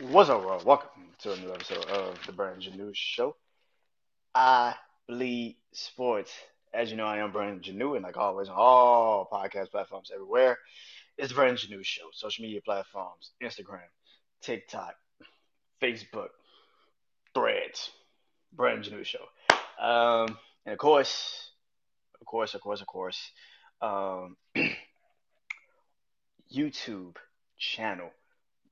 What's up, world? Welcome to a new episode of the Brandon Janeau Show. I bleed sports. As you know, I am Brandon Janeau, and like always, on all podcast platforms everywhere, it's the Brandon Janeau Show. Social media platforms: Instagram, TikTok, Facebook, Threads, Brandon Janeau Show. Um, and of course, of course, of course, of course, um, YouTube channel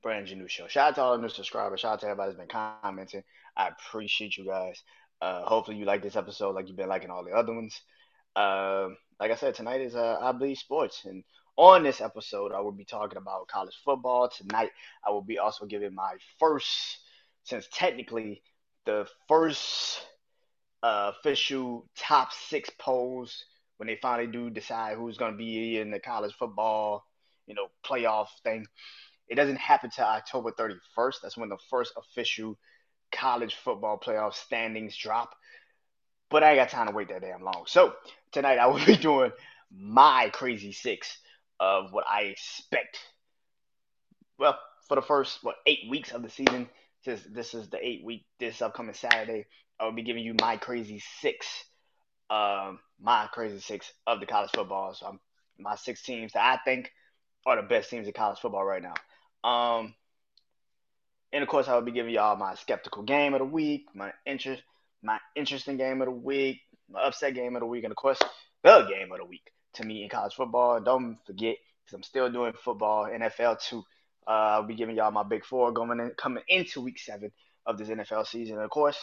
Brandon New Show. Shout out to all the new subscribers. Shout out to everybody that's been commenting. I appreciate you guys. Uh, hopefully you like this episode like you've been liking all the other ones. Uh, like I said, tonight is uh, I Bleed Sports. And on this episode, I will be talking about college football. Tonight, I will be also giving my first, since technically the first uh, official top six polls when they finally do decide who's going to be in the college football, you know, playoff thing. It doesn't happen till October 31st. That's when the first official college football playoff standings drop. But I ain't got time to wait that damn long. So tonight I will be doing my crazy six of what I expect. Well, for the first what eight weeks of the season, since this is the eight week this upcoming Saturday, I will be giving you my crazy six, um, my crazy six of the college football. So I'm, my six teams that I think are the best teams in college football right now. Um, and of course, I will be giving y'all my skeptical game of the week, my interest, my interesting game of the week, my upset game of the week, and of course, the game of the week to me in college football. Don't forget, because I'm still doing football, NFL too. Uh, I'll be giving y'all my big four going in, coming into week seven of this NFL season. And of course,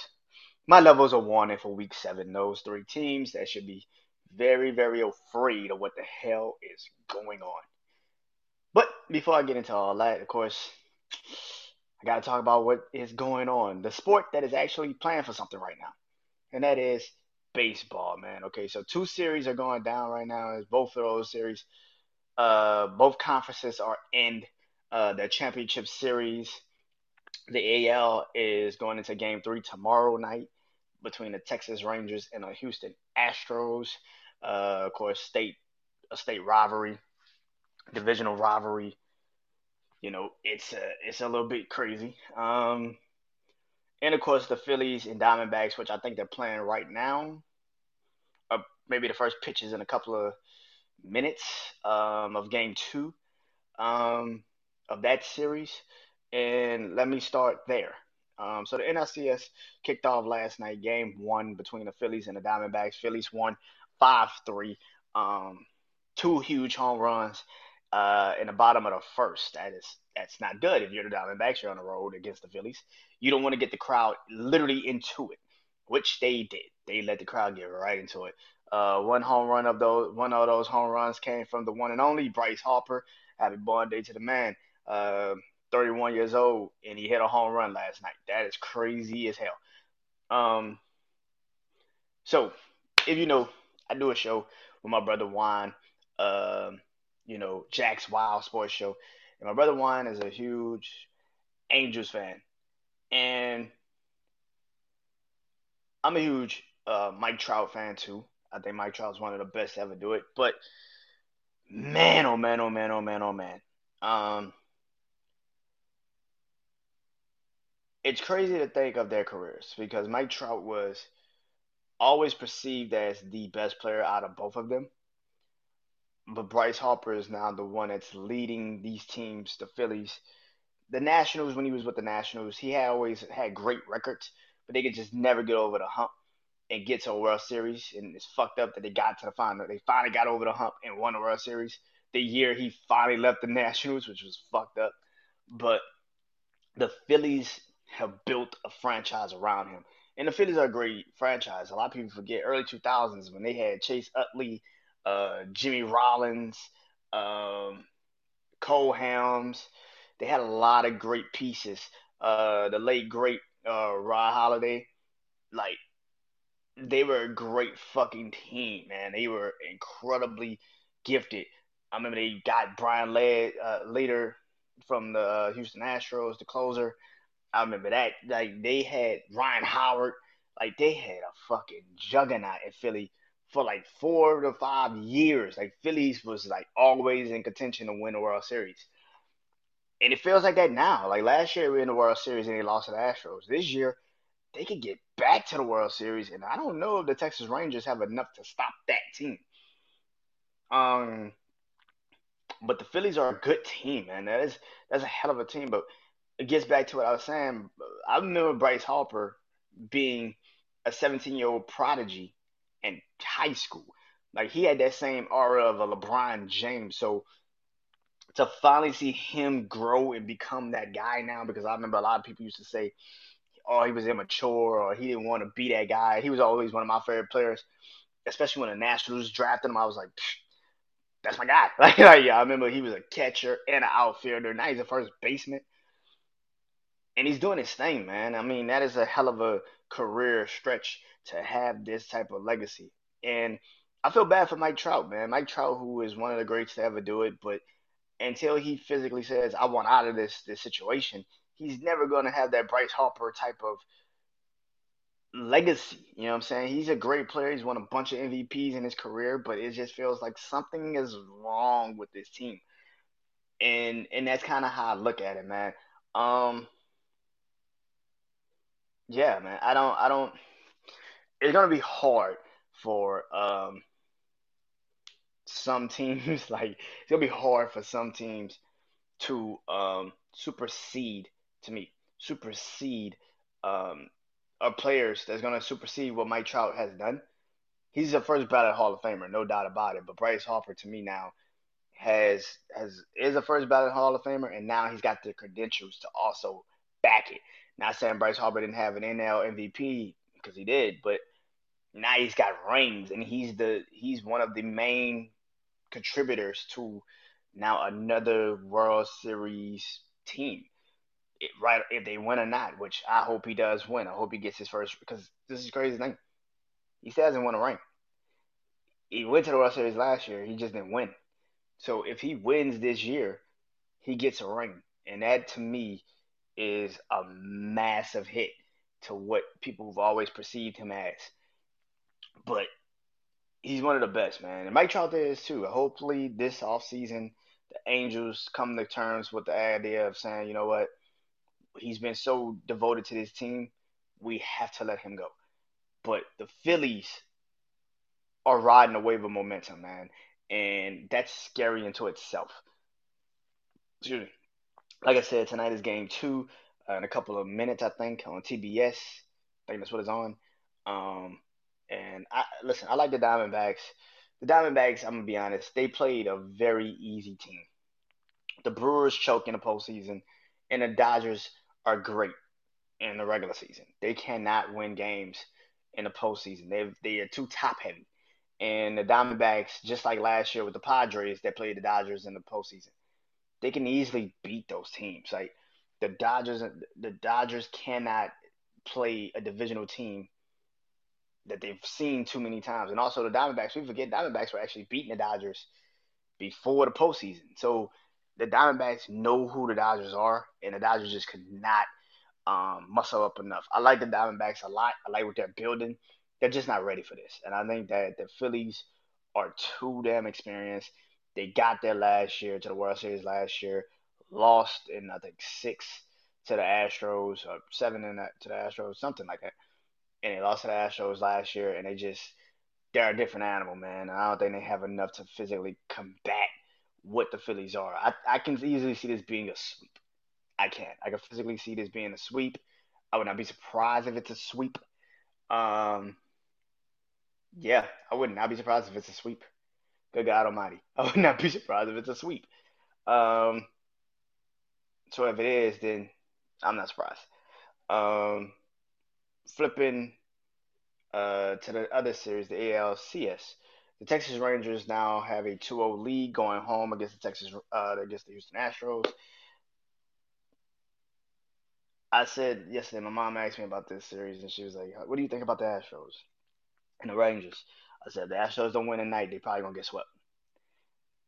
my levels are warning for week seven. Those three teams that should be very, very afraid of what the hell is going on. Before I get into all that, of course, I got to talk about what is going on. The sport that is actually playing for something right now, and that is baseball, man. Okay, so two series are going down right now. Both of those series, uh, both conferences are in uh, their championship series. The AL is going into Game Three tomorrow night between the Texas Rangers and the Houston Astros. Uh, of course, state a state rivalry divisional rivalry. You know, it's a it's a little bit crazy. Um, and of course, the Phillies and Diamondbacks, which I think they're playing right now, or maybe the first pitches in a couple of minutes um, of Game Two um, of that series. And let me start there. Um, so the NLCS kicked off last night, game one between the Phillies and the Diamondbacks. Phillies won 5 3. Um, two huge home runs uh, in the bottom of the first. That is that's not good if you're the Diamondbacks. You're on the road against the Phillies. You don't want to get the crowd literally into it, which they did. They let the crowd get right into it. Uh, one home run of those, one of those home runs came from the one and only Bryce Harper. Happy born day to the man. Uh, 31 years old, and he hit a home run last night. That is crazy as hell. Um, so if you know, I do a show with my brother Juan. Um, you know, Jack's Wild Sports Show. And my brother Juan is a huge Angels fan. And I'm a huge uh, Mike Trout fan too. I think Mike Trout's one of the best to ever do it. But man, oh man, oh man, oh man, oh man. Um, it's crazy to think of their careers because Mike Trout was always perceived as the best player out of both of them but Bryce Harper is now the one that's leading these teams, the Phillies. The Nationals, when he was with the Nationals, he had always had great records, but they could just never get over the hump and get to a World Series. And it's fucked up that they got to the final. They finally got over the hump and won the World Series the year he finally left the Nationals, which was fucked up. But the Phillies have built a franchise around him. And the Phillies are a great franchise. A lot of people forget early 2000s when they had Chase Utley – uh, Jimmy Rollins, um, Cole Hamels. They had a lot of great pieces. Uh, the late great uh, Roy Halladay, like they were a great fucking team, man. They were incredibly gifted. I remember they got Brian Led uh, later from the uh, Houston Astros, the closer. I remember that. Like they had Ryan Howard. Like they had a fucking juggernaut in Philly for like four to five years. Like Phillies was like always in contention to win the World Series. And it feels like that now. Like last year, we were in the World Series and they lost to the Astros. This year, they could get back to the World Series, and I don't know if the Texas Rangers have enough to stop that team. Um, but the Phillies are a good team, man. That is that's a hell of a team. But it gets back to what I was saying. I remember Bryce Harper being a 17 year old prodigy high school. Like he had that same aura of a LeBron James. So to finally see him grow and become that guy now, because I remember a lot of people used to say, oh, he was immature or he didn't want to be that guy. He was always one of my favorite players, especially when the Nationals drafted him. I was like, that's my guy. Like, like, yeah, I remember he was a catcher and an outfielder. Now he's a first baseman. And he's doing his thing, man. I mean, that is a hell of a career stretch to have this type of legacy. And I feel bad for Mike Trout, man. Mike Trout, who is one of the greats to ever do it, but until he physically says, I want out of this this situation, he's never gonna have that Bryce Harper type of legacy. You know what I'm saying? He's a great player. He's won a bunch of MVPs in his career, but it just feels like something is wrong with this team. And and that's kind of how I look at it, man. Um yeah, man. I don't I don't it's gonna be hard for um some teams like it's gonna be hard for some teams to um supersede to me supersede um of players that's to supersede what Mike Trout has done. He's a first ballot Hall of Famer, no doubt about it. But Bryce Harper, to me now, has has is a first ballot Hall of Famer, and now he's got the credentials to also back it. Not saying Bryce Harper didn't have an NL MVP because he did, but now he's got rings, and he's the he's one of the main contributors to now another World Series team it, right if they win or not, which I hope he does win. I hope he gets his first because this is crazy thing. He still hasn't won a ring. He went to the World Series last year. He just didn't win. So if he wins this year, he gets a ring, and that to me is a massive hit to what people have always perceived him as. But he's one of the best, man. And Mike Trout is too. Hopefully this offseason, the Angels come to terms with the idea of saying, you know what, he's been so devoted to this team. We have to let him go. But the Phillies are riding a wave of momentum, man, and that's scary into itself. Excuse me. Like I said, tonight is game two uh, in a couple of minutes, I think, on TBS. I think that's what it's on. Um, and I listen, I like the Diamondbacks. The Diamondbacks, I'm gonna be honest, they played a very easy team. The Brewers choke in the postseason, and the Dodgers are great in the regular season. They cannot win games in the postseason. They they are too top heavy. And the Diamondbacks, just like last year with the Padres that played the Dodgers in the postseason, they can easily beat those teams. Like the Dodgers, the Dodgers cannot play a divisional team that they've seen too many times. And also the Diamondbacks, we forget Diamondbacks were actually beating the Dodgers before the postseason. So the Diamondbacks know who the Dodgers are, and the Dodgers just could not um, muscle up enough. I like the Diamondbacks a lot. I like what they're building. They're just not ready for this, and I think that the Phillies are too damn experienced. They got there last year to the World Series last year, lost in I think six to the Astros or seven in to the Astros, something like that, and they lost to the Astros last year, and they just they're a different animal, man. I don't think they have enough to physically combat what the Phillies are. I, I can easily see this being a sweep. I can't. I can physically see this being a sweep. I would not be surprised if it's a sweep. Um, yeah, I would not be surprised if it's a sweep. Good God Almighty, I would not be surprised if it's a sweep. Um, so if it is, then I'm not surprised. Um, flipping uh, to the other series, the ALCS. The Texas Rangers now have a 2-0 lead going home against the Texas uh, against the Houston Astros. I said yesterday, my mom asked me about this series, and she was like, "What do you think about the Astros and the Rangers?" I said, "The Astros don't win tonight; they probably gonna get swept.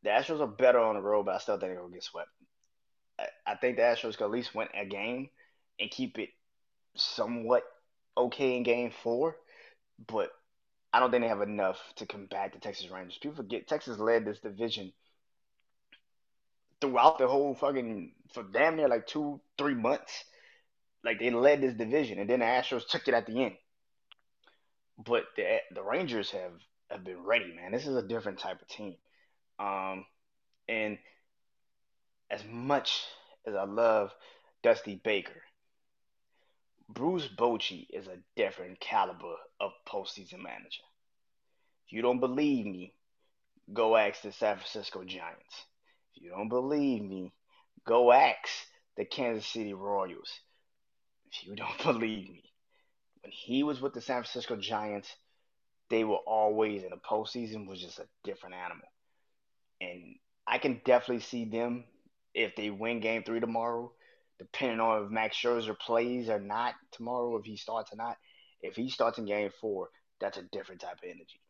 The Astros are better on the road, but I still think they're gonna get swept. I, I think the Astros could at least win a game and keep it somewhat okay in Game Four, but I don't think they have enough to combat the Texas Rangers. People forget Texas led this division throughout the whole fucking for damn near like two, three months. Like they led this division, and then the Astros took it at the end. But the the Rangers have have been ready, man. This is a different type of team. Um, and as much as I love Dusty Baker, Bruce Bochy is a different caliber of postseason manager. If you don't believe me, go ask the San Francisco Giants. If you don't believe me, go ask the Kansas City Royals. If you don't believe me, when he was with the San Francisco Giants, they were always in the postseason was just a different animal. And I can definitely see them if they win game three tomorrow, depending on if Max Scherzer plays or not tomorrow, if he starts or not. If he starts in game four, that's a different type of energy.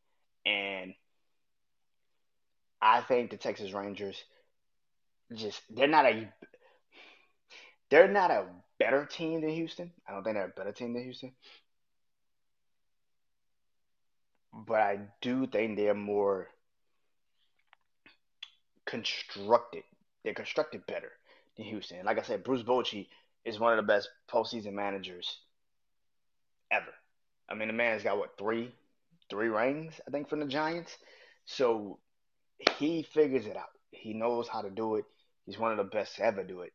And I think the Texas Rangers just they're not a they're not a better team than Houston. I don't think they're a better team than Houston. But I do think they're more constructed. They're constructed better than Houston. Like I said, Bruce Bochy is one of the best postseason managers ever. I mean, the man's got what three, three rings, I think, from the Giants. So he figures it out. He knows how to do it. He's one of the best to ever do it.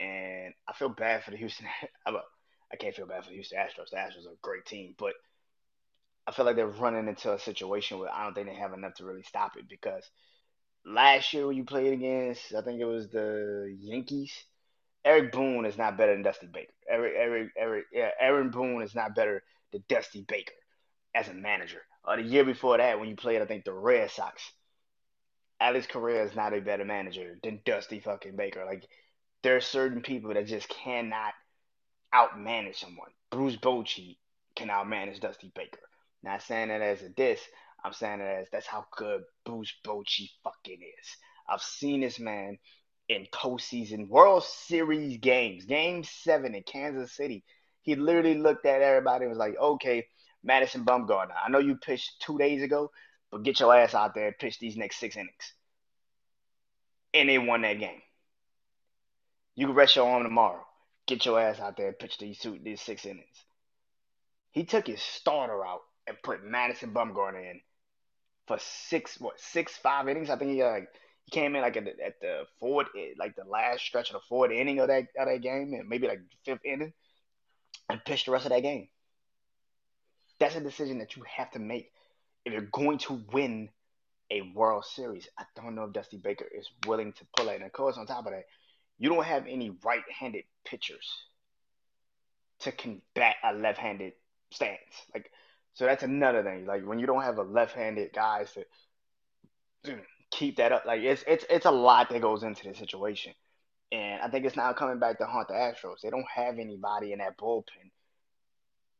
And I feel bad for the Houston. I can't feel bad for the Houston Astros. The Astros are a great team, but I feel like they're running into a situation where I don't think they have enough to really stop it because last year when you played against, I think it was the Yankees. Eric Boone is not better than Dusty Baker. Eric, Eric, Eric, yeah, Aaron Boone is not better than Dusty Baker as a manager. Uh, the year before that, when you played, I think the Red Sox, Alex Cora is not a better manager than Dusty fucking Baker. Like there are certain people that just cannot outmanage someone. Bruce Bochy can outmanage Dusty Baker. Not saying that as a diss. I'm saying that as that's how good Bruce Bochy fucking is. I've seen this man in postseason World Series games, Game Seven in Kansas City. He literally looked at everybody and was like, "Okay, Madison Bumgarner, I know you pitched two days ago, but get your ass out there and pitch these next six innings." And they won that game. You can rest your arm tomorrow. Get your ass out there and pitch these two, these six innings. He took his starter out and put Madison Bumgarner in for six what six five innings. I think he like he came in like at the, at the fourth like the last stretch of the fourth inning of that of that game and maybe like fifth inning and pitched the rest of that game. That's a decision that you have to make if you're going to win a World Series. I don't know if Dusty Baker is willing to pull it. And of course, on top of that, you don't have any right-handed pitchers to combat a left-handed stance. Like so that's another thing. Like when you don't have a left-handed guys to keep that up, like it's it's it's a lot that goes into the situation. And I think it's now coming back to haunt the Astros. They don't have anybody in that bullpen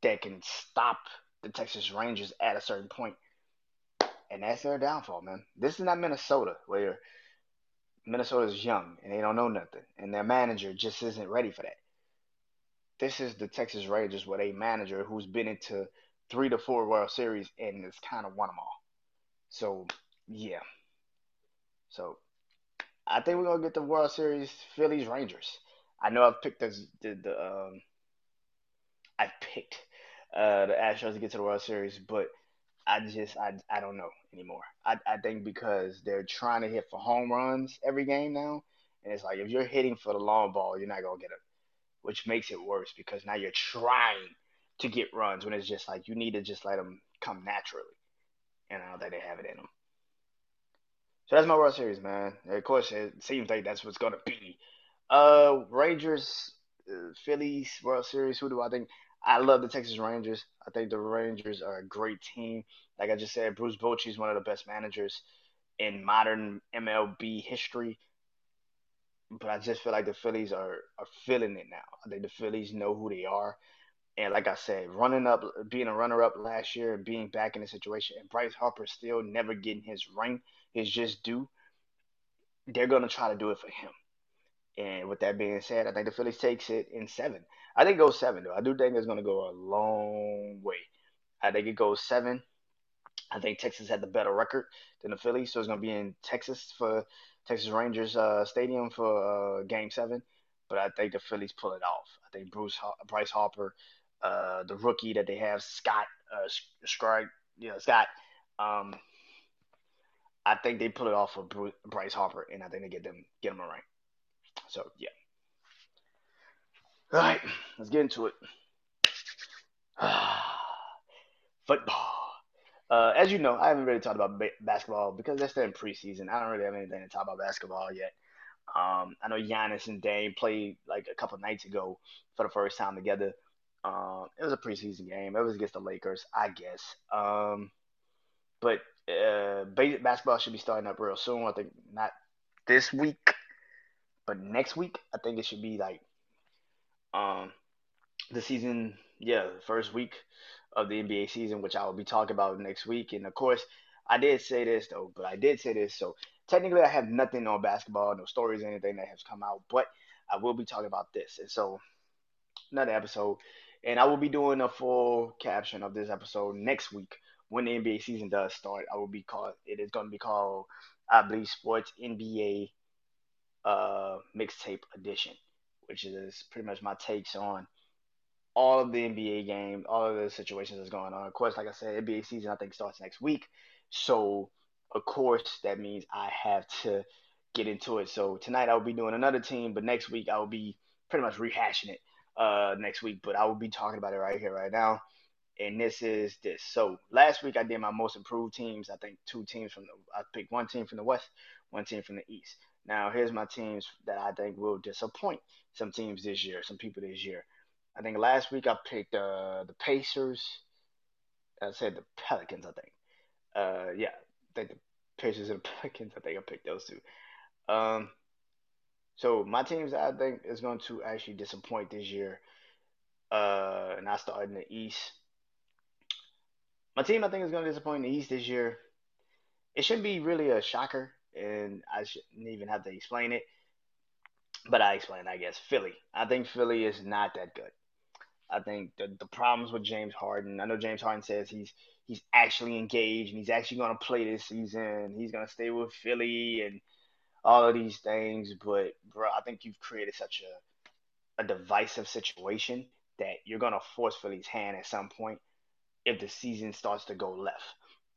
that can stop the Texas Rangers at a certain point. And that's their downfall, man. This is not Minnesota where Minnesota is young and they don't know nothing. And their manager just isn't ready for that. This is the Texas Rangers with a manager who's been into three to four World Series and it's kind of won them all. So yeah. So I think we're gonna get the World Series Phillies Rangers. I know I've picked the the, the um I picked uh the Astros to get to the World Series, but I just I I don't know anymore. I I think because they're trying to hit for home runs every game now, and it's like if you're hitting for the long ball, you're not gonna get it, which makes it worse because now you're trying to get runs when it's just like you need to just let them come naturally. And I don't think they have it in them. So that's my World Series, man. Of course, it seems like that's what's gonna be. Uh, Rangers, uh, Phillies World Series. Who do I think? I love the Texas Rangers. I think the Rangers are a great team. Like I just said, Bruce Bochy is one of the best managers in modern MLB history. But I just feel like the Phillies are are feeling it now. I think the Phillies know who they are. And like I said, running up, being a runner up last year and being back in the situation, and Bryce Harper still never getting his ring, his just due, they're going to try to do it for him. And with that being said, I think the Phillies takes it in seven. I think it goes seven, though. I do think it's going to go a long way. I think it goes seven. I think Texas had the better record than the Phillies, so it's going to be in Texas for Texas Rangers uh, Stadium for uh, Game Seven, but I think the Phillies pull it off. I think Bruce Bryce Harper, uh, the rookie that they have, Scott uh, Scott, you know, Scott. Um, I think they pull it off Bruce, Bryce Harper, and I think they get them get them a ring. So yeah. All right, let's get into it. Football. Uh, as you know, I haven't really talked about ba- basketball because they're still in preseason. I don't really have anything to talk about basketball yet. Um, I know Giannis and Dame played like a couple nights ago for the first time together. Um, it was a preseason game. It was against the Lakers, I guess. Um, but uh, basketball should be starting up real soon. I think not this week, but next week. I think it should be like um, the season, yeah, the first week of the NBA season, which I will be talking about next week. And of course, I did say this though, but I did say this. So technically, I have nothing on basketball, no stories, anything that has come out, but I will be talking about this. And so, another episode, and I will be doing a full caption of this episode next week when the NBA season does start. I will be called. It is going to be called, I believe, Sports NBA uh, Mixtape Edition, which is pretty much my takes on all of the NBA games, all of the situations that's going on. Of course, like I said, NBA season I think starts next week. So of course that means I have to get into it. So tonight I will be doing another team, but next week I will be pretty much rehashing it uh, next week. But I will be talking about it right here, right now. And this is this. So last week I did my most improved teams. I think two teams from the I picked one team from the West, one team from the East. Now here's my teams that I think will disappoint some teams this year, some people this year. I think last week I picked uh, the Pacers. I said the Pelicans. I think. Uh, yeah, I think the Pacers and the Pelicans. I think I picked those two. Um, so my teams I think is going to actually disappoint this year. Uh, and I in the East. My team I think is going to disappoint in the East this year. It shouldn't be really a shocker, and I shouldn't even have to explain it. But I explain, I guess. Philly. I think Philly is not that good. I think the the problems with James Harden. I know James Harden says he's he's actually engaged and he's actually going to play this season. He's going to stay with Philly and all of these things. But bro, I think you've created such a a divisive situation that you're to force Philly's hand at some point if the season starts to go left.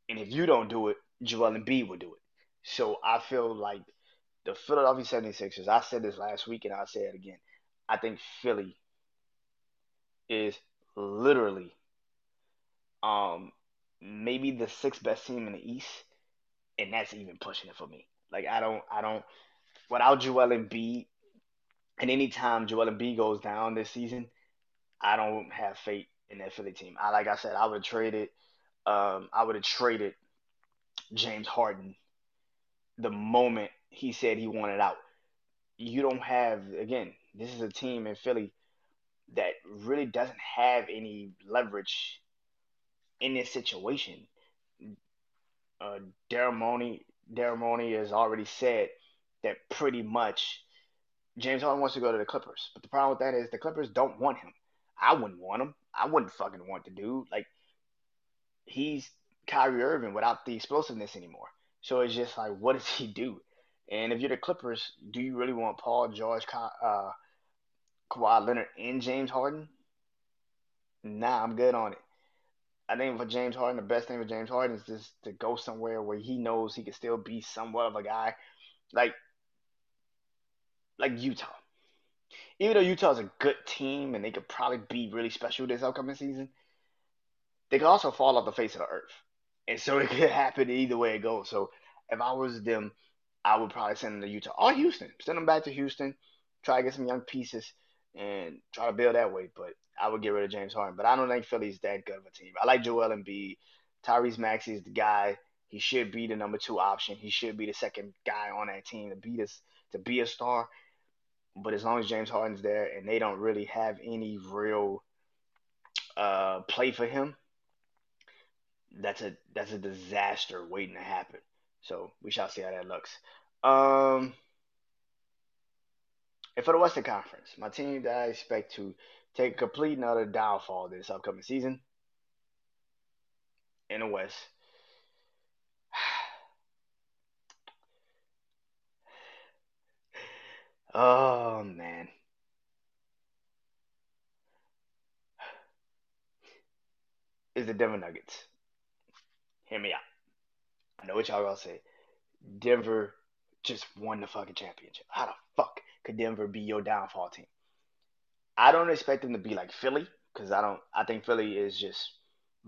And if you don't do it, Joel Embiid will do it. So I feel like the Philadelphia 76ers, I said this last week and I'll say it again. I think Philly is literally um maybe the sixth best team in the East, and that's even pushing it for me. Like I don't I don't without Joel Embiid, and anytime Joel Embiid goes down this season, I don't have faith in that Philly team. I like I said, I would have traded um I would have traded James Harden the moment he said he wanted out. You don't have again, this is a team in Philly that really doesn't have any leverage in this situation. Uh, Daryl Morey has already said that pretty much James Harden wants to go to the Clippers. But the problem with that is the Clippers don't want him. I wouldn't want him. I wouldn't fucking want the dude. Like, he's Kyrie Irving without the explosiveness anymore. So it's just like, what does he do? And if you're the Clippers, do you really want Paul George, uh, Kawhi Leonard and James Harden, nah, I'm good on it. I think for James Harden, the best thing for James Harden is just to go somewhere where he knows he can still be somewhat of a guy, like like Utah. Even though Utah is a good team and they could probably be really special this upcoming season, they could also fall off the face of the earth, and so it could happen either way it goes. So if I was them, I would probably send them to Utah or Houston. Send them back to Houston. Try to get some young pieces and try to build that way. But I would get rid of James Harden. But I don't think Philly's that good of a team. I like Joel Embiid. Tyrese Maxey is the guy. He should be the number two option. He should be the second guy on that team to be this to be a star. But as long as James Harden's there and they don't really have any real uh, play for him, that's a that's a disaster waiting to happen. So we shall see how that looks. Um, and for the Western Conference, my team that I expect to take a complete another downfall this upcoming season in the West. Oh man. Is the Denver Nuggets. Hear me out. I know what y'all gonna say. Denver just won the fucking championship. How the fuck could Denver be your downfall team? I don't expect them to be like Philly because I don't. I think Philly is just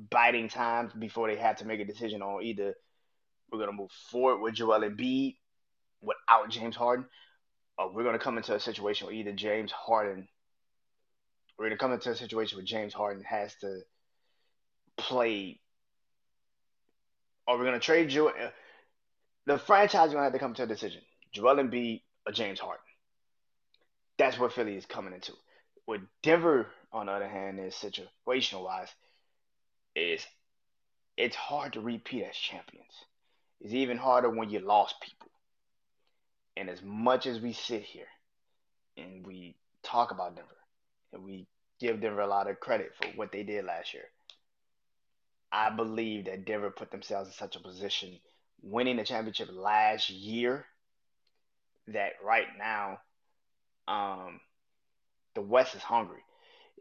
biding time before they have to make a decision on either we're gonna move forward with Joel Embiid without James Harden, or we're gonna come into a situation where either James Harden we're gonna come into a situation where James Harden has to play, or we're gonna trade Joel. Uh, the franchise is gonna have to come to a decision: Joel Embiid or James Harden. That's what Philly is coming into. With Denver, on the other hand, is situational wise, is it's hard to repeat as champions. It's even harder when you lost people. And as much as we sit here and we talk about Denver and we give Denver a lot of credit for what they did last year, I believe that Denver put themselves in such a position winning the championship last year that right now um, the West is hungry.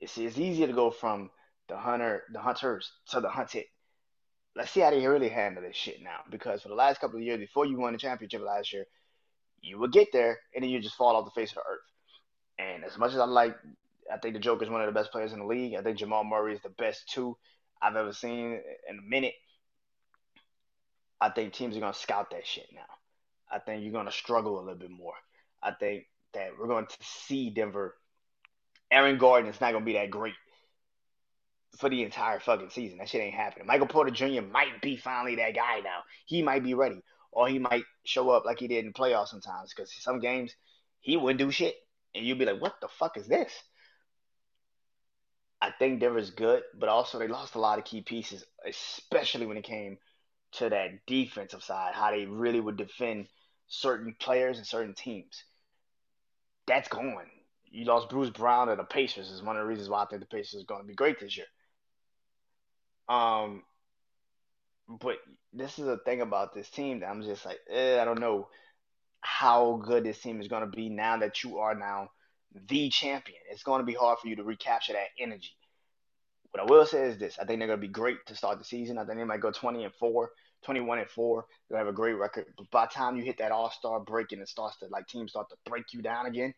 It's, it's easier to go from the hunter, the hunters to the hunted. Let's see how they really handle this shit now. Because for the last couple of years, before you won the championship last year, you would get there and then you just fall off the face of the earth. And as much as I like, I think the Joker is one of the best players in the league. I think Jamal Murray is the best two I've ever seen in a minute. I think teams are gonna scout that shit now. I think you're gonna struggle a little bit more. I think that we're going to see Denver. Aaron Gordon is not going to be that great for the entire fucking season. That shit ain't happening. Michael Porter Jr. might be finally that guy now. He might be ready. Or he might show up like he did in the playoffs sometimes. Because some games, he wouldn't do shit. And you'd be like, what the fuck is this? I think Denver's good, but also they lost a lot of key pieces, especially when it came to that defensive side, how they really would defend certain players and certain teams that's gone. You lost Bruce Brown to the Pacers is one of the reasons why I think the Pacers are going to be great this year. Um, but this is the thing about this team that I'm just like, eh, I don't know how good this team is going to be now that you are now the champion. It's going to be hard for you to recapture that energy. What I will say is this: I think they're going to be great to start the season. I think they might go 20 and four, 21 and four. They'll have a great record. But by the time you hit that All Star break and it starts to like teams start to break you down again,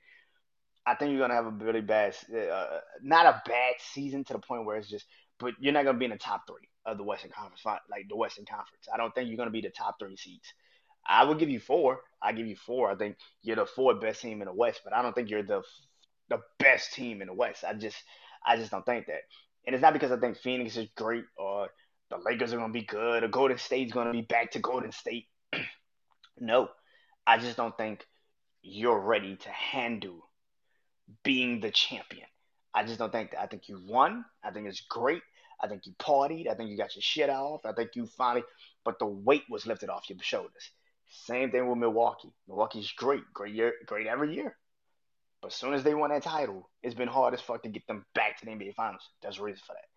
I think you're gonna have a really bad, uh, not a bad season to the point where it's just, but you're not gonna be in the top three of the Western Conference, like the Western Conference. I don't think you're gonna be the top three seeds. I would give you four. I give you four. I think you're the fourth best team in the West, but I don't think you're the the best team in the West. I just I just don't think that. And it's not because I think Phoenix is great or the Lakers are gonna be good or Golden State's gonna be back to Golden State. no, I just don't think you're ready to handle being the champion. I just don't think that. I think you won. I think it's great. I think you partied. I think you got your shit off. I think you finally, but the weight was lifted off your shoulders. Same thing with Milwaukee. Milwaukee's great, great year, great every year. But as soon as they won that title, it's been hard as fuck to get them back to the NBA Finals. There's a reason for that.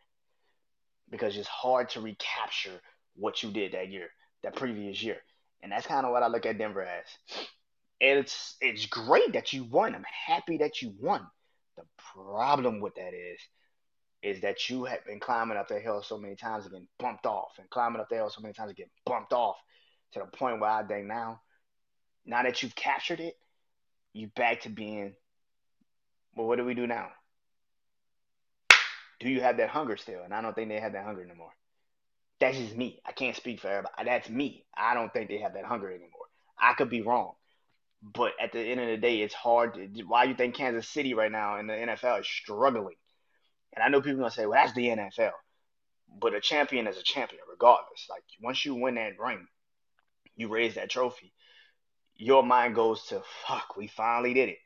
Because it's hard to recapture what you did that year, that previous year. And that's kind of what I look at Denver as. It's it's great that you won. I'm happy that you won. The problem with that is is that you have been climbing up that hill so many times and getting bumped off and climbing up that hill so many times and getting bumped off to the point where I think now, now that you've captured it, you back to being well, what do we do now? Do you have that hunger still? And I don't think they have that hunger anymore. That's just me. I can't speak for everybody. That's me. I don't think they have that hunger anymore. I could be wrong. But at the end of the day, it's hard. To, why you think Kansas City right now in the NFL is struggling? And I know people gonna say, "Well, that's the NFL," but a champion is a champion, regardless. Like once you win that ring, you raise that trophy. Your mind goes to, "Fuck, we finally did it."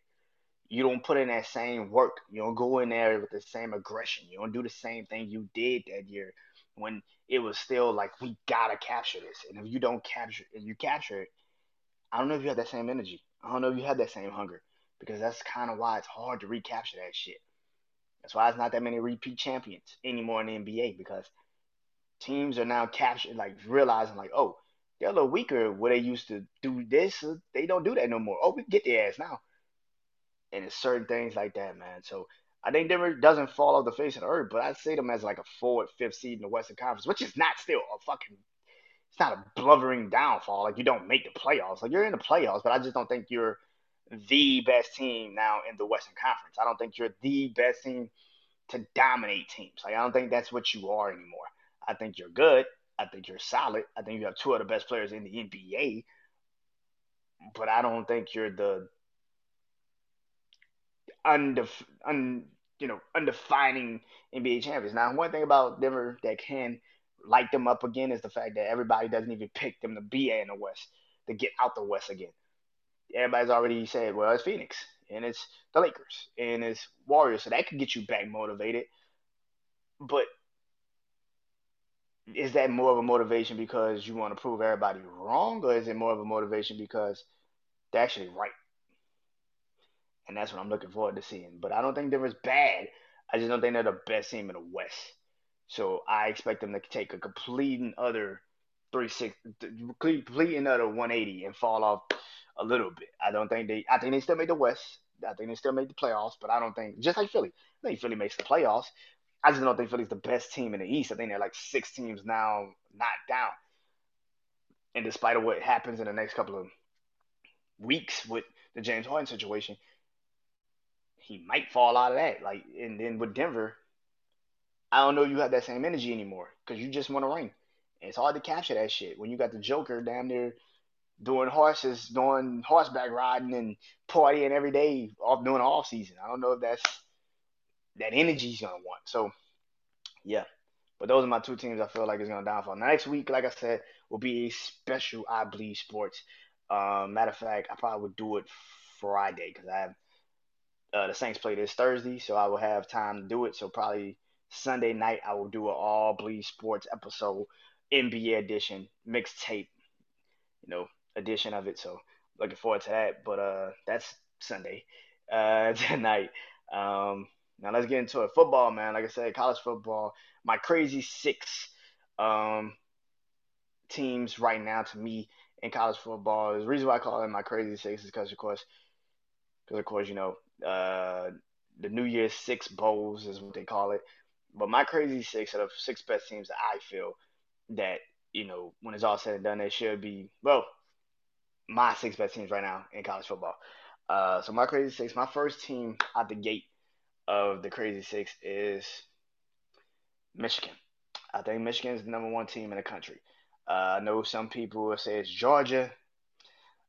You don't put in that same work. You don't go in there with the same aggression. You don't do the same thing you did that year when it was still like we gotta capture this. And if you don't capture, if you capture it, I don't know if you have that same energy. I don't know if you have that same hunger because that's kind of why it's hard to recapture that shit. That's why it's not that many repeat champions anymore in the NBA because teams are now capturing, like realizing, like, oh, they're a little weaker where they used to do this. They don't do that no more. Oh, we get their ass now. And it's certain things like that, man. So I think Denver doesn't fall off the face of the earth, but I'd say them as like a fourth, fifth seed in the Western Conference, which is not still a fucking. It's not a blubbering downfall. Like you don't make the playoffs. Like you're in the playoffs, but I just don't think you're the best team now in the Western Conference. I don't think you're the best team to dominate teams. Like I don't think that's what you are anymore. I think you're good. I think you're solid. I think you have two of the best players in the NBA. But I don't think you're the undef- un, you know, undefining NBA champions. Now, one thing about Denver that can light them up again is the fact that everybody doesn't even pick them to be in the West, to get out the West again. Everybody's already said, well, it's Phoenix and it's the Lakers and it's Warriors, so that could get you back motivated. But is that more of a motivation because you want to prove everybody wrong, or is it more of a motivation because they're actually right? And that's what I'm looking forward to seeing. But I don't think Denver's bad. I just don't think they're the best team in the West. So I expect them to take a complete and other three six, complete another 180 and fall off a little bit. I don't think they. I think they still make the West. I think they still make the playoffs, but I don't think just like Philly. I think Philly makes the playoffs. I just don't think Philly's the best team in the East. I think they're like six teams now knocked down. And despite of what happens in the next couple of weeks with the James Harden situation, he might fall out of that. Like, and then with Denver, I don't know you have that same energy anymore because you just want to ring. And it's hard to capture that shit when you got the Joker down there doing horses, doing horseback riding and partying every day off doing off season. I don't know if that's that energy he's gonna want. So yeah. But those are my two teams I feel like is gonna downfall. Next week, like I said, will be a special I Bleed Sports. Um, matter of fact, I probably would do it Friday because I have uh, the Saints play this Thursday, so I will have time to do it. So probably Sunday night I will do an all bleed sports episode, NBA edition, mixtape, you know, edition of it. So looking forward to that. But uh, that's Sunday uh, tonight. Um, now let's get into it. Football, man. Like I said, college football. My crazy six um, teams right now to me in college football. The reason why I call them my crazy six is because, of course, because of course, you know, uh, the New Year's Six Bowls is what they call it. But my crazy six are the six best teams that I feel that you know when it's all said and done, they should be well my six best teams right now in college football. Uh, so my crazy six, my first team out the gate of the crazy six is Michigan. I think Michigan is the number one team in the country. Uh, I know some people will say it's Georgia.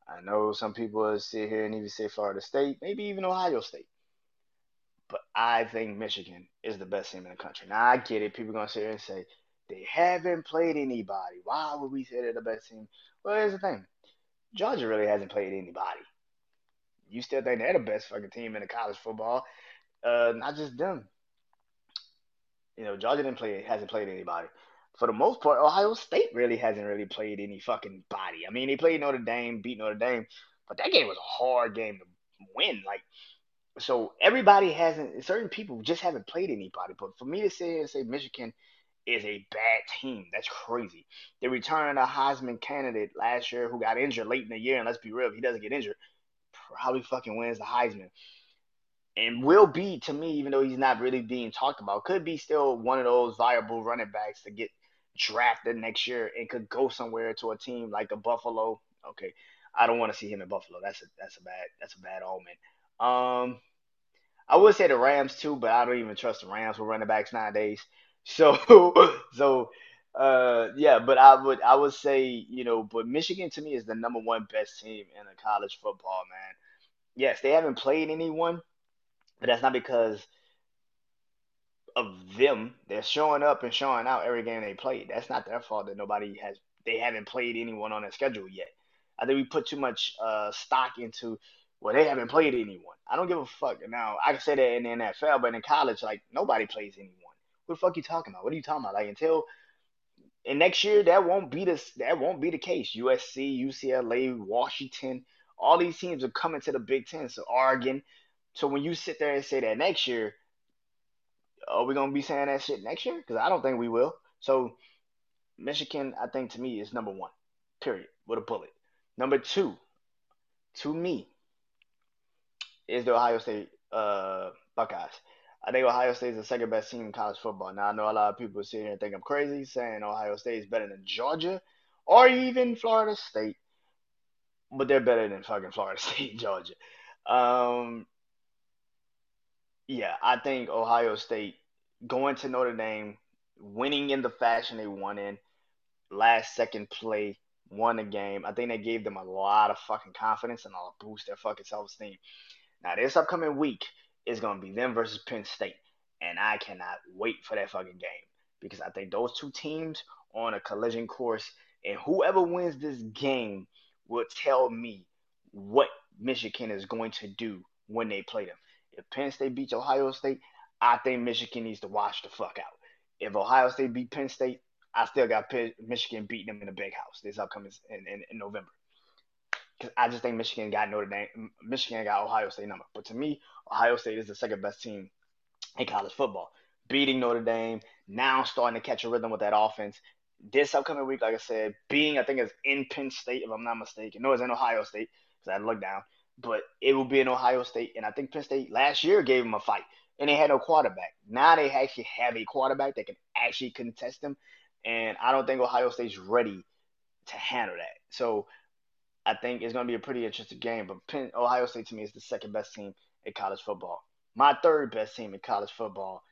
I know some people sit here and even say Florida State, maybe even Ohio State. But I think Michigan is the best team in the country. Now I get it. People are gonna sit here and say they haven't played anybody. Why would we say they're the best team? Well, here's the thing. Georgia really hasn't played anybody. You still think they're the best fucking team in the college football? Uh, not just them. You know, Georgia didn't play hasn't played anybody. For the most part, Ohio State really hasn't really played any fucking body. I mean, they played Notre Dame, beat Notre Dame, but that game was a hard game to win. Like, so everybody hasn't. Certain people just haven't played anybody. But for me to say and say Michigan is a bad team, that's crazy. They returned a Heisman candidate last year who got injured late in the year, and let's be real, if he doesn't get injured, probably fucking wins the Heisman and will be to me, even though he's not really being talked about, could be still one of those viable running backs to get drafted next year and could go somewhere to a team like a Buffalo. Okay, I don't want to see him in Buffalo. That's a that's a bad that's a bad omen. Um, I would say the Rams too, but I don't even trust the Rams with running backs nowadays. So so uh yeah, but I would I would say you know, but Michigan to me is the number one best team in the college football, man. Yes, they haven't played anyone but that's not because of them. They're showing up and showing out every game they play. That's not their fault that nobody has. They haven't played anyone on their schedule yet. I think we put too much uh, stock into. Well, they haven't played anyone. I don't give a fuck. Now I can say that in the NFL, but in college, like nobody plays anyone. What the fuck are you talking about? What are you talking about? Like until and next year that won't be the that won't be the case. USC, UCLA, Washington, all these teams are coming to the Big Ten. So Oregon, so when you sit there and say that next year, are we gonna be saying that shit next year? Because I don't think we will. So Michigan, I think to me is number one, period, with a bullet. Number two, to me, is the Ohio State uh, Buckeyes. I think Ohio State is the second best team in college football. Now I know a lot of people sit here and think I'm crazy saying Ohio State is better than Georgia or even Florida State, but they're better than fucking Florida State, Georgia. Um, yeah, I think Ohio State going to Notre Dame, winning in the fashion they won in, last second play, won the game. I think they gave them a lot of fucking confidence and a boost their fucking self esteem. Now this upcoming week is gonna be them versus Penn State, and I cannot wait for that fucking game because I think those two teams on a collision course, and whoever wins this game will tell me what Michigan is going to do when they play them. If Penn State beats Ohio State, I think Michigan needs to wash the fuck out. If Ohio State beat Penn State, I still got Michigan beating them in the big house this upcoming in, in, in November. Because I just think Michigan got Notre Dame, Michigan got Ohio State number. But to me, Ohio State is the second best team in college football. Beating Notre Dame, now starting to catch a rhythm with that offense. This upcoming week, like I said, being I think it's in Penn State, if I'm not mistaken. No, it's in Ohio State because I had to look down but it will be in Ohio State. And I think Penn State last year gave them a fight, and they had no quarterback. Now they actually have a quarterback that can actually contest them, and I don't think Ohio State's ready to handle that. So I think it's going to be a pretty interesting game. But Penn, Ohio State to me is the second best team in college football. My third best team in college football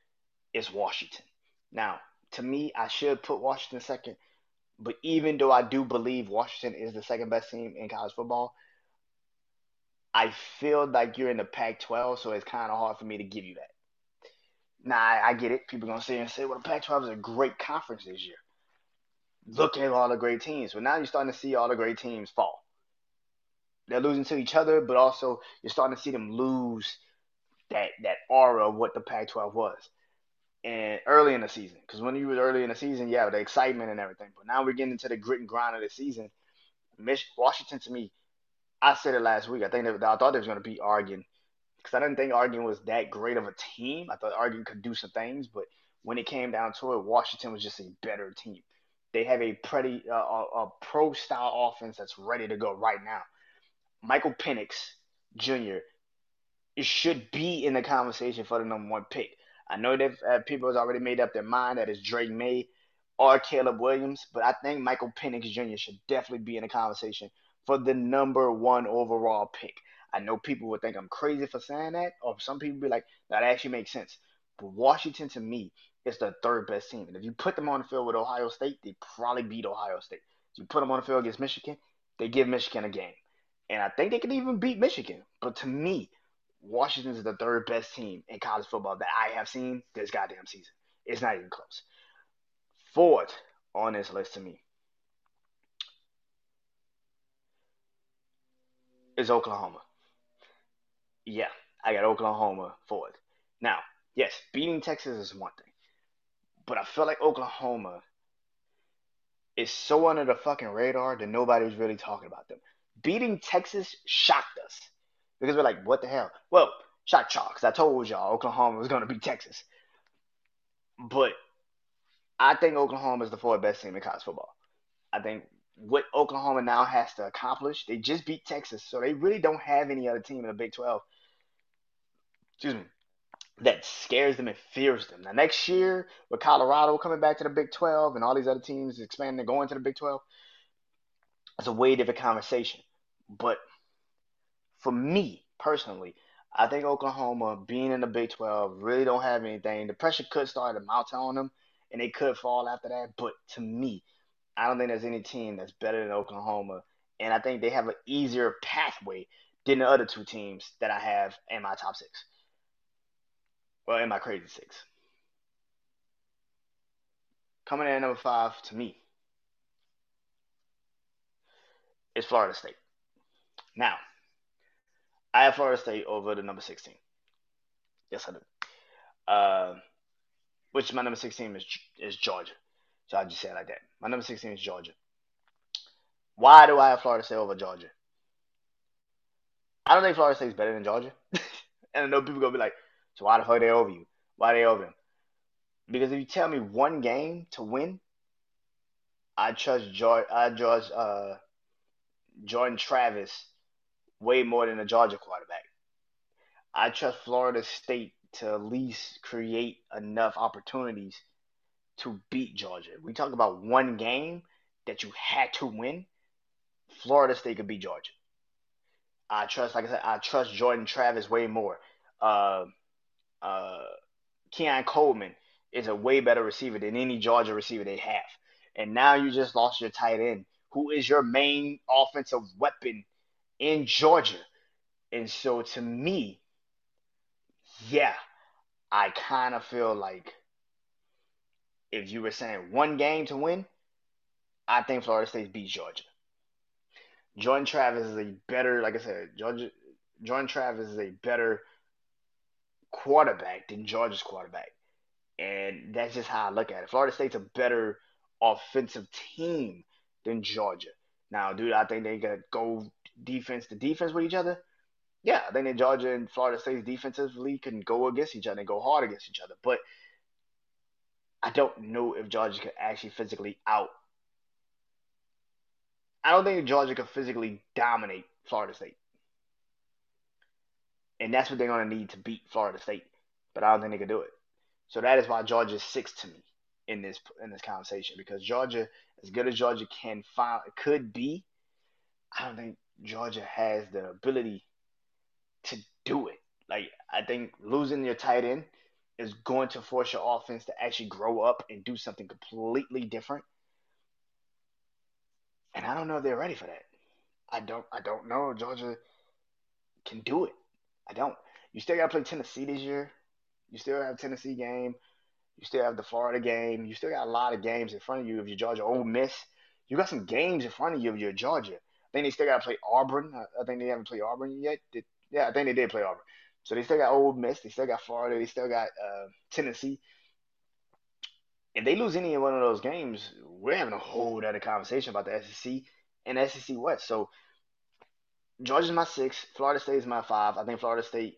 is Washington. Now, to me, I should put Washington second. But even though I do believe Washington is the second best team in college football, I feel like you're in the Pac-12, so it's kind of hard for me to give you that. Now I, I get it. People gonna say and say, "Well, the Pac-12 is a great conference this year." Look at all the great teams, but now you're starting to see all the great teams fall. They're losing to each other, but also you're starting to see them lose that that aura of what the Pac-12 was, and early in the season. Because when you were early in the season, yeah, the excitement and everything. But now we're getting into the grit and grind of the season. Washington to me I said it last week. I think that I thought they was going to beat Oregon because I didn't think Oregon was that great of a team. I thought Oregon could do some things, but when it came down to it, Washington was just a better team. They have a pretty uh, a, a pro style offense that's ready to go right now. Michael Penix Jr. should be in the conversation for the number one pick. I know that uh, people have already made up their mind that it's Drake Maye or Caleb Williams, but I think Michael Penix Jr. should definitely be in the conversation for the number one overall pick. I know people would think I'm crazy for saying that, or some people be like, that actually makes sense. But Washington, to me, is the third best team. And if you put them on the field with Ohio State, they probably beat Ohio State. If you put them on the field against Michigan, they give Michigan a game. And I think they can even beat Michigan. But to me, Washington is the third best team in college football that I have seen this goddamn season. It's not even close. Fourth on this list to me is Oklahoma. Yeah, I got Oklahoma for it. Now, yes, beating Texas is one thing, but I feel like Oklahoma is so under the fucking radar that nobody's really talking about them. Beating Texas shocked us because we're like, what the hell? Well, shock y'all because I told y'all Oklahoma was going to beat Texas. But I think Oklahoma is the fourth best team in college football. I think what Oklahoma now has to accomplish. They just beat Texas, so they really don't have any other team in the Big 12. Excuse me. That scares them and fears them. Now next year, with Colorado coming back to the Big 12 and all these other teams expanding and going to the Big 12, it's a way different conversation. But for me personally, I think Oklahoma being in the Big 12 really don't have anything. The pressure could start to mount on them, and they could fall after that. But to me, I don't think there's any team that's better than Oklahoma, and I think they have an easier pathway than the other two teams that I have in my top six. Well, in my crazy six. Coming in at number five to me is Florida State. Now, I have Florida State over the number 16. Yes, I do. Uh, which my number 16 is is Georgia. So I just say it like that. My number 16 is Georgia. Why do I have Florida State over Georgia? I don't think Florida State is better than Georgia. and I know people gonna be like, so why the fuck they over you? Why they over them? Because if you tell me one game to win, I trust George, I trust uh, Jordan Travis way more than a Georgia quarterback. I trust Florida State to at least create enough opportunities to beat Georgia. We talk about one game that you had to win. Florida State could beat Georgia. I trust, like I said, I trust Jordan Travis way more. Uh, uh, Keon Coleman is a way better receiver than any Georgia receiver they have. And now you just lost your tight end, who is your main offensive weapon in Georgia. And so to me, yeah, I kind of feel like if you were saying one game to win, I think Florida State beats Georgia. Jordan Travis is a better, like I said, Georgia. Jordan Travis is a better quarterback than Georgia's quarterback, and that's just how I look at it. Florida State's a better offensive team than Georgia. Now, dude, I think they gotta go defense to defense with each other. Yeah, I think that Georgia and Florida State's defensively can go against each other and go hard against each other. But I don't know if Georgia could actually physically out. I don't think Georgia could physically dominate Florida State. And that's what they're going to need to beat Florida State. But I don't think they can do it. So that is why Georgia is six to me in this in this conversation because Georgia, as good as Georgia can find could be, I don't think Georgia has the ability to do it. Like I think losing your tight end is going to force your offense to actually grow up and do something completely different. And I don't know if they're ready for that. I don't I don't know Georgia can do it. I don't. You still gotta play Tennessee this year. You still have Tennessee game. You still have the Florida game. You still got a lot of games in front of you if you're Georgia. Ole Miss. You got some games in front of you if you're Georgia. I think they still got to play Auburn. I, think they haven't played Auburn yet. Did, yeah, I think they did play Auburn. So they still got Ole Miss. They still got Florida. They still got uh, Tennessee. If they lose any one of those games, we're having a whole other conversation about the SEC and SEC West. So Georgia's my six. Florida State is my five. I think Florida State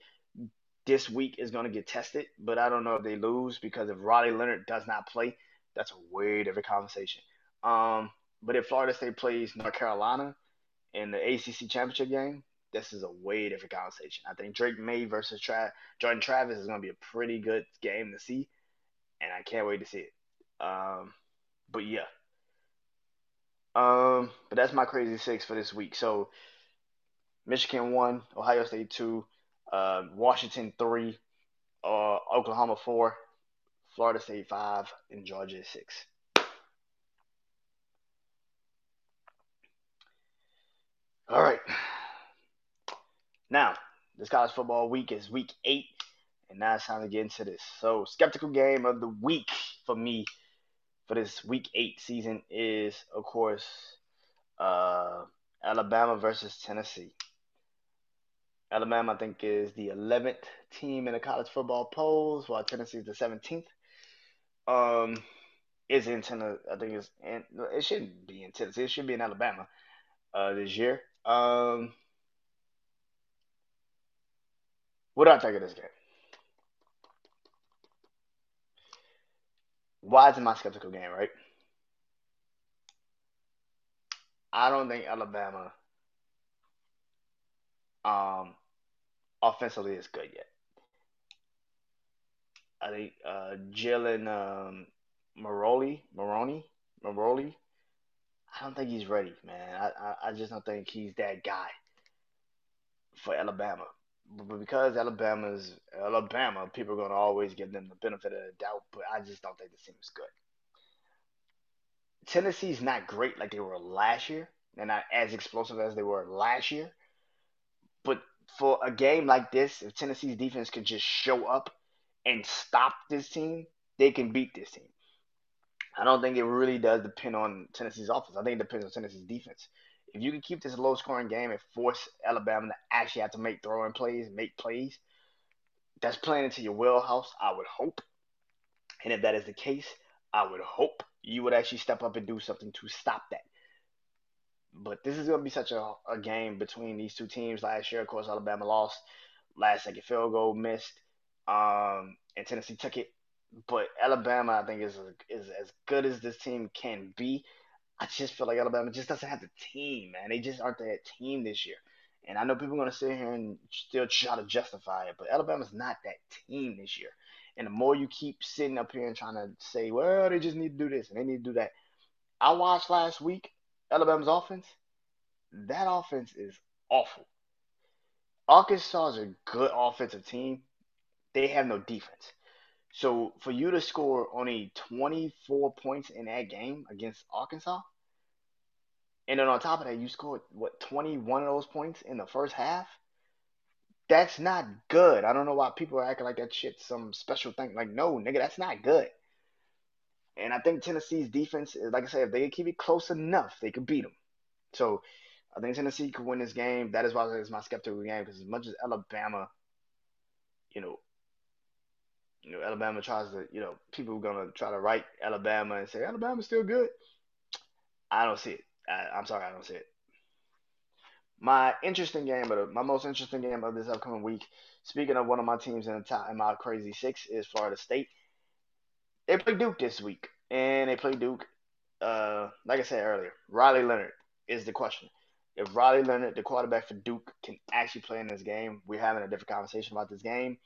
this week is going to get tested, but I don't know if they lose because if Riley Leonard does not play, that's a way different conversation. Um, but if Florida State plays North Carolina in the ACC championship game, this is a way different conversation. I think Drake Maye versus Tra- Jordan Travis is going to be a pretty good game to see, and I can't wait to see it. Um, but yeah. Um, but that's my crazy six for this week. So Michigan one, Ohio State two, uh, Washington three, uh, Oklahoma four, Florida State five, and Georgia six. All right. Now, this college football week is week eight, and now it's time to get into this. So, skeptical game of the week for me for this week eight season is, of course, uh, Alabama versus Tennessee. Alabama, I think, is the 11th team in the college football polls, while Tennessee is the 17th. Um, is in Tennessee. I think it's in, it shouldn't be in Tennessee. It should be in Alabama uh, this year. Um, what do I think of this game? Why is it my skeptical game, right? I don't think Alabama um offensively is good yet. I think uh, Jalen um, Maroli, Maroney, Maroli. I don't think he's ready, man. I, I, I just don't think he's that guy for Alabama. But because Alabama's Alabama, people are gonna always give them the benefit of the doubt. But I just don't think the team is good. Tennessee's not great like they were last year. They're not as explosive as they were last year. But for a game like this, if Tennessee's defense can just show up and stop this team, they can beat this team. I don't think it really does depend on Tennessee's offense. I think it depends on Tennessee's defense. If you can keep this low scoring game and force Alabama to actually have to make throwing plays, make plays, that's playing into your wheelhouse, I would hope. And if that is the case, I would hope you would actually step up and do something to stop that. But this is going to be such a, a game between these two teams. Last year, of course, Alabama lost. Last second field goal missed. Um, and Tennessee took it. But Alabama, I think, is is as good as this team can be. I just feel like Alabama just doesn't have the team, man. They just aren't that team this year. And I know people are gonna sit here and still try to justify it, but Alabama's not that team this year. And the more you keep sitting up here and trying to say, well, they just need to do this and they need to do that. I watched last week Alabama's offense. That offense is awful. Arkansas is a good offensive team. They have no defense. So for you to score only 24 points in that game against Arkansas, and then on top of that, you scored what 21 of those points in the first half. That's not good. I don't know why people are acting like that shit some special thing. Like, no, nigga, that's not good. And I think Tennessee's defense, like I said, if they can keep it close enough, they could beat them. So I think Tennessee could win this game. That is why it's my skeptical game because as much as Alabama, you know, you know, Alabama tries to, you know, people are gonna try to write Alabama and say Alabama's still good. I don't see it. I, am sorry, I don't see it. My interesting game, but my most interesting game of this upcoming week. Speaking of one of my teams in the top in my crazy six is Florida State. They play Duke this week, and they play Duke. Uh, like I said earlier, Riley Leonard is the question. If Riley Leonard, the quarterback for Duke, can actually play in this game, we're having a different conversation about this game.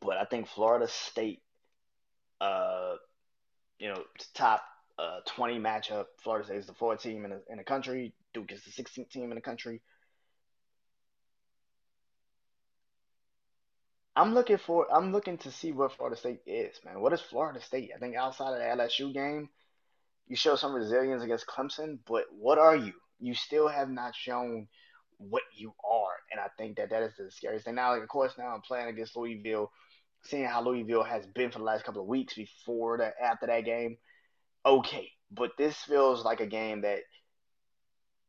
But I think Florida State, uh, you know, top uh, 20 matchup. Florida State is the fourth team in the, in the country. Duke is the 16th team in the country. I'm looking for. I'm looking to see what Florida State is, man. What is Florida State? I think outside of the LSU game, you show some resilience against Clemson, but what are you? You still have not shown what you are, and I think that that is the scariest thing. Now, like, of course, now I'm playing against Louisville, seeing how Louisville has been for the last couple of weeks before that after that game okay, but this feels like a game that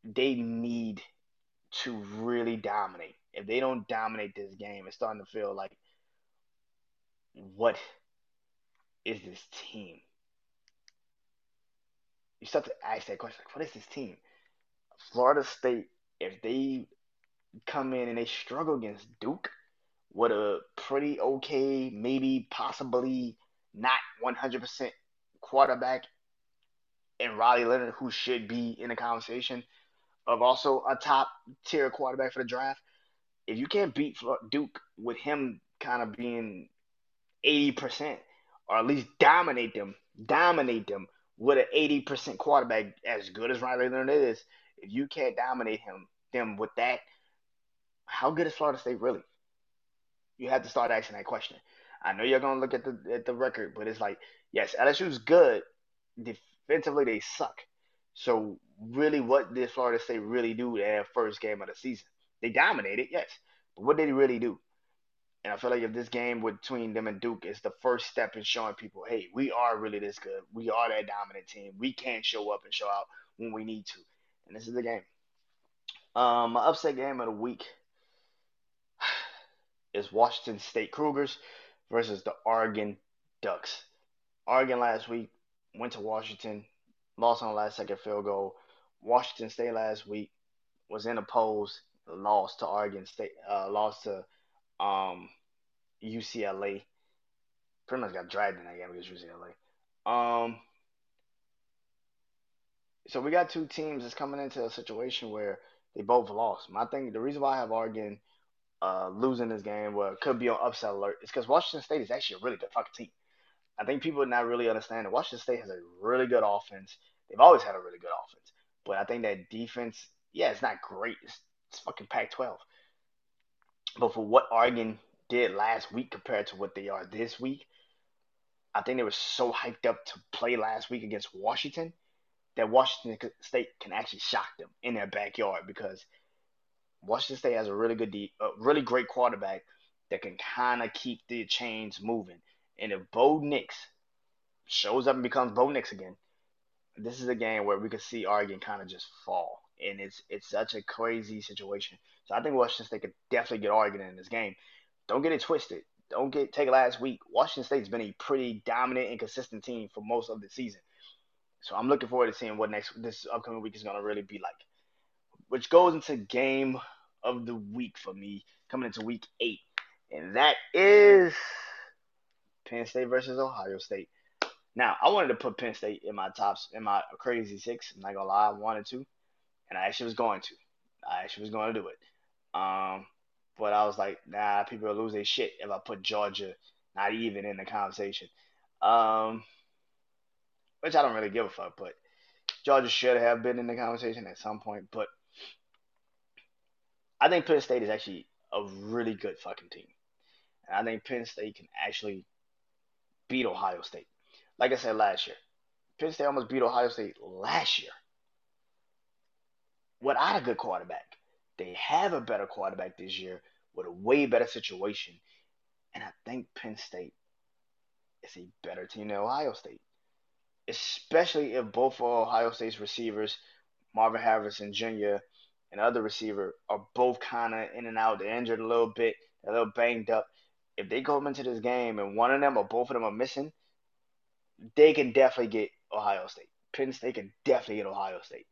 they need to really dominate. If they don't dominate this game, it's starting to feel like what is this team? You start to ask that question, like, what is this team? Florida State, if they come in and they struggle against Duke with a pretty okay, maybe possibly not 100% quarterback and Riley Leonard, who should be in the conversation of also a top tier quarterback for the draft. If you can't beat Duke with him kind of being 80%, or at least dominate them, dominate them with an 80% quarterback as good as Riley Leonard is, if you can't dominate him, them with that, how good is Florida State really? You have to start asking that question. I know you're gonna look at the at the record, but it's like, yes, LSU's good defensively they suck. So really, what did Florida State really do their first game of the season? They dominated, yes, but what did they really do? And I feel like if this game between them and Duke is the first step in showing people, hey, we are really this good. We are that dominant team. We can show up and show out when we need to. And this is the game. Um, my upset game of the week is Washington State Cougars versus the Oregon Ducks. Oregon last week went to Washington, lost on the last second field goal. Washington State last week was in a pose, lost to Oregon State, uh, lost to um, UCLA. Pretty much got dragged in that game against UCLA. Um, so we got two teams that's coming into a situation where they both lost. My thing, the reason why I have Oregon uh, losing this game, well, it could be on upset alert, is because Washington State is actually a really good fucking team. I think people not really understand that Washington State has a really good offense. They've always had a really good offense. But I think that defense, yeah, it's not great. It's, it's fucking Pac 12. But for what Oregon did last week compared to what they are this week, I think they were so hyped up to play last week against Washington that Washington State can actually shock them in their backyard because Washington State has a really good, de- a really great quarterback that can kind of keep the chains moving. And if Bo Nix shows up and becomes Bo Nix again, this is a game where we could see Oregon kind of just fall. And it's it's such a crazy situation. So I think Washington State could definitely get Oregon in this game. Don't get it twisted. Don't get take last week. Washington State's been a pretty dominant and consistent team for most of the season. So I'm looking forward to seeing what next this upcoming week is gonna really be like. Which goes into game of the week for me coming into week eight. And that is Penn State versus Ohio State. Now, I wanted to put Penn State in my tops in my crazy six. I'm not gonna lie, I wanted to, and I actually was going to. I actually was going to do it. Um, but I was like, nah, people will lose their shit if I put Georgia not even in the conversation. Um, which I don't really give a fuck, but Georgia should have been in the conversation at some point. But I think Penn State is actually a really good fucking team. And I think Penn State can actually beat Ohio State. Like I said last year, Penn State almost beat Ohio State last year without a good quarterback. They have a better quarterback this year with a way better situation. And I think Penn State is a better team than Ohio State. Especially if both of Ohio State's receivers, Marvin Harrison Jr. and other receiver, are both kind of in and out. They're injured a little bit, they're a little banged up. If they go into this game and one of them or both of them are missing, they can definitely get Ohio State. Penn State can definitely get Ohio State.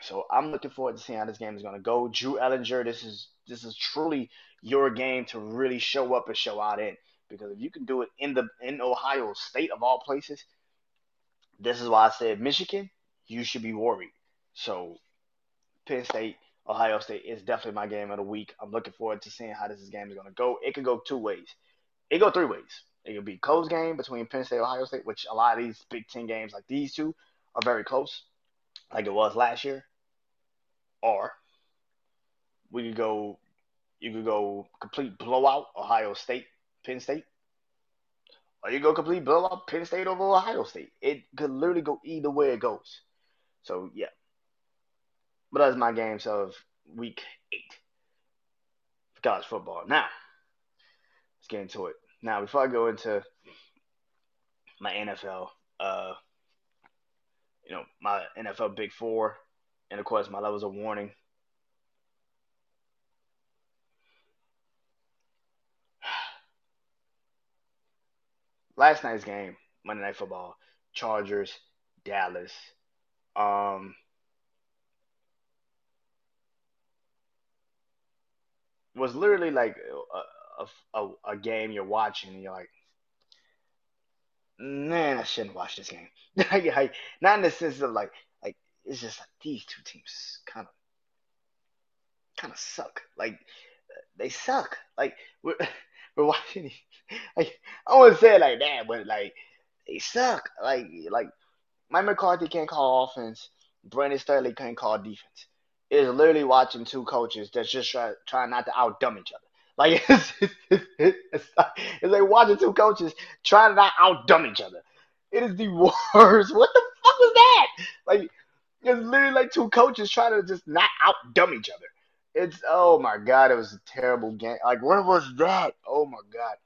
So I'm looking forward to seeing how this game is going to go. Drew Ellinger, this is this is truly your game to really show up and show out in because if you can do it in the in Ohio State of all places, this is why I said Michigan, you should be worried. So Penn State, Ohio State is definitely my game of the week. I'm looking forward to seeing how this game is going to go. It could go two ways. It go three ways. It could be close game between Penn State, Ohio State, which a lot of these Big Ten games like these two are very close, like it was last year. Or we could go, you could go complete blowout, Ohio State, Penn State. Or you go complete blowout, Penn State over Ohio State. It could literally go either way it goes. So yeah. But that's my games of week eight for college football. Now, let's get into it. Now, before I go into my NFL, uh, you know, my NFL Big Four, and of course, my levels of warning. Last night's game, Monday Night Football, Chargers, Dallas. Um, was literally like a, a, a game you're watching and you're like, man, I shouldn't watch this game. like, not in the sense of like, like it's just like these two teams kind of, kind of suck. Like they suck. Like we're we're watching. Like I wouldn't say it like that, but like they suck. Like like Mike McCarthy can't call offense. Brandon Staley can't call defense. It's literally watching two coaches that's just try, trying not to outdumb each other. Like it's, it's, it's, it's like watching two coaches trying to not outdumb each other. It is the worst. What the fuck is that? Like it's literally like two coaches trying to just not outdumb each other. It's oh my god, it was a terrible game. Like what was that? Oh my god.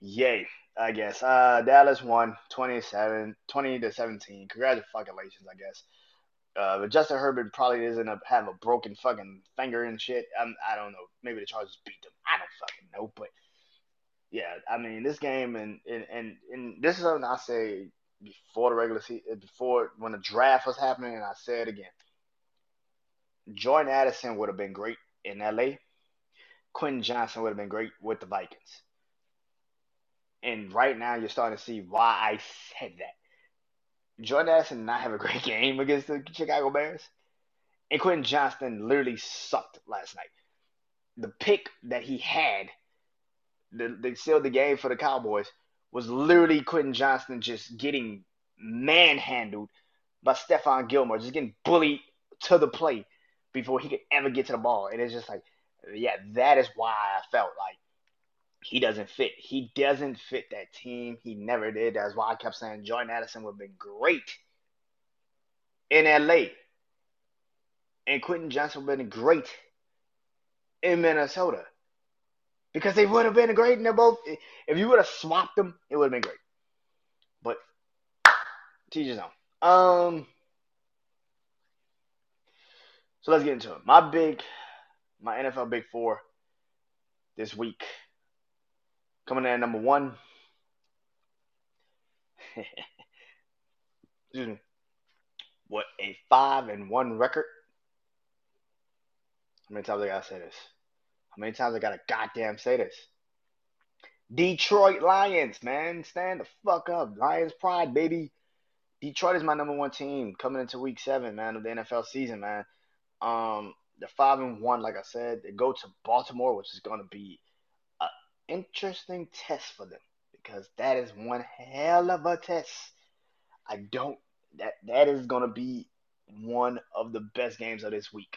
Yay, I guess. Uh Dallas won 27 20 to 17. Congratulations, I guess. Uh, but Justin Herbert probably doesn't have a broken fucking finger and shit. I'm, I don't know. Maybe the Chargers beat them. I don't fucking know. But yeah, I mean, this game and and and, and this is something I say before the regular season, before when the draft was happening, and I say it again. Jordan Addison would have been great in LA. Quentin Johnston would have been great with the Vikings. And right now, you're starting to see why I said that. Jordan Addison did not have a great game against the Chicago Bears. And Quentin Johnston literally sucked last night. The pick that he had, that, sealed the game for the Cowboys, was literally Quentin Johnston just getting manhandled by Stephon Gilmore, just getting bullied to the plate before he could ever get to the ball. And it's just like, yeah, that is why I felt like he doesn't fit. He doesn't fit that team. He never did. That's why I kept saying Jordan Addison would have been great in LA. And Quentin Johnston would have been great in Minnesota. Because they would have been great and they're both if you would have swapped them, it would have been great. But teachers own. Um so let's get into it. My big my NFL big four this week. Coming in at number one. Excuse me. What a five and one record. How many times I gotta say this? How many times I gotta goddamn say this? Detroit Lions, man. Stand the fuck up. Lions pride, baby. Detroit is my number one team coming into week seven, man, of the NFL season, man. Um, they're five and one, like I said. They go to Baltimore, which is to be interesting test for them because that is one hell of a test. I don't that that is to be one of the best games of this week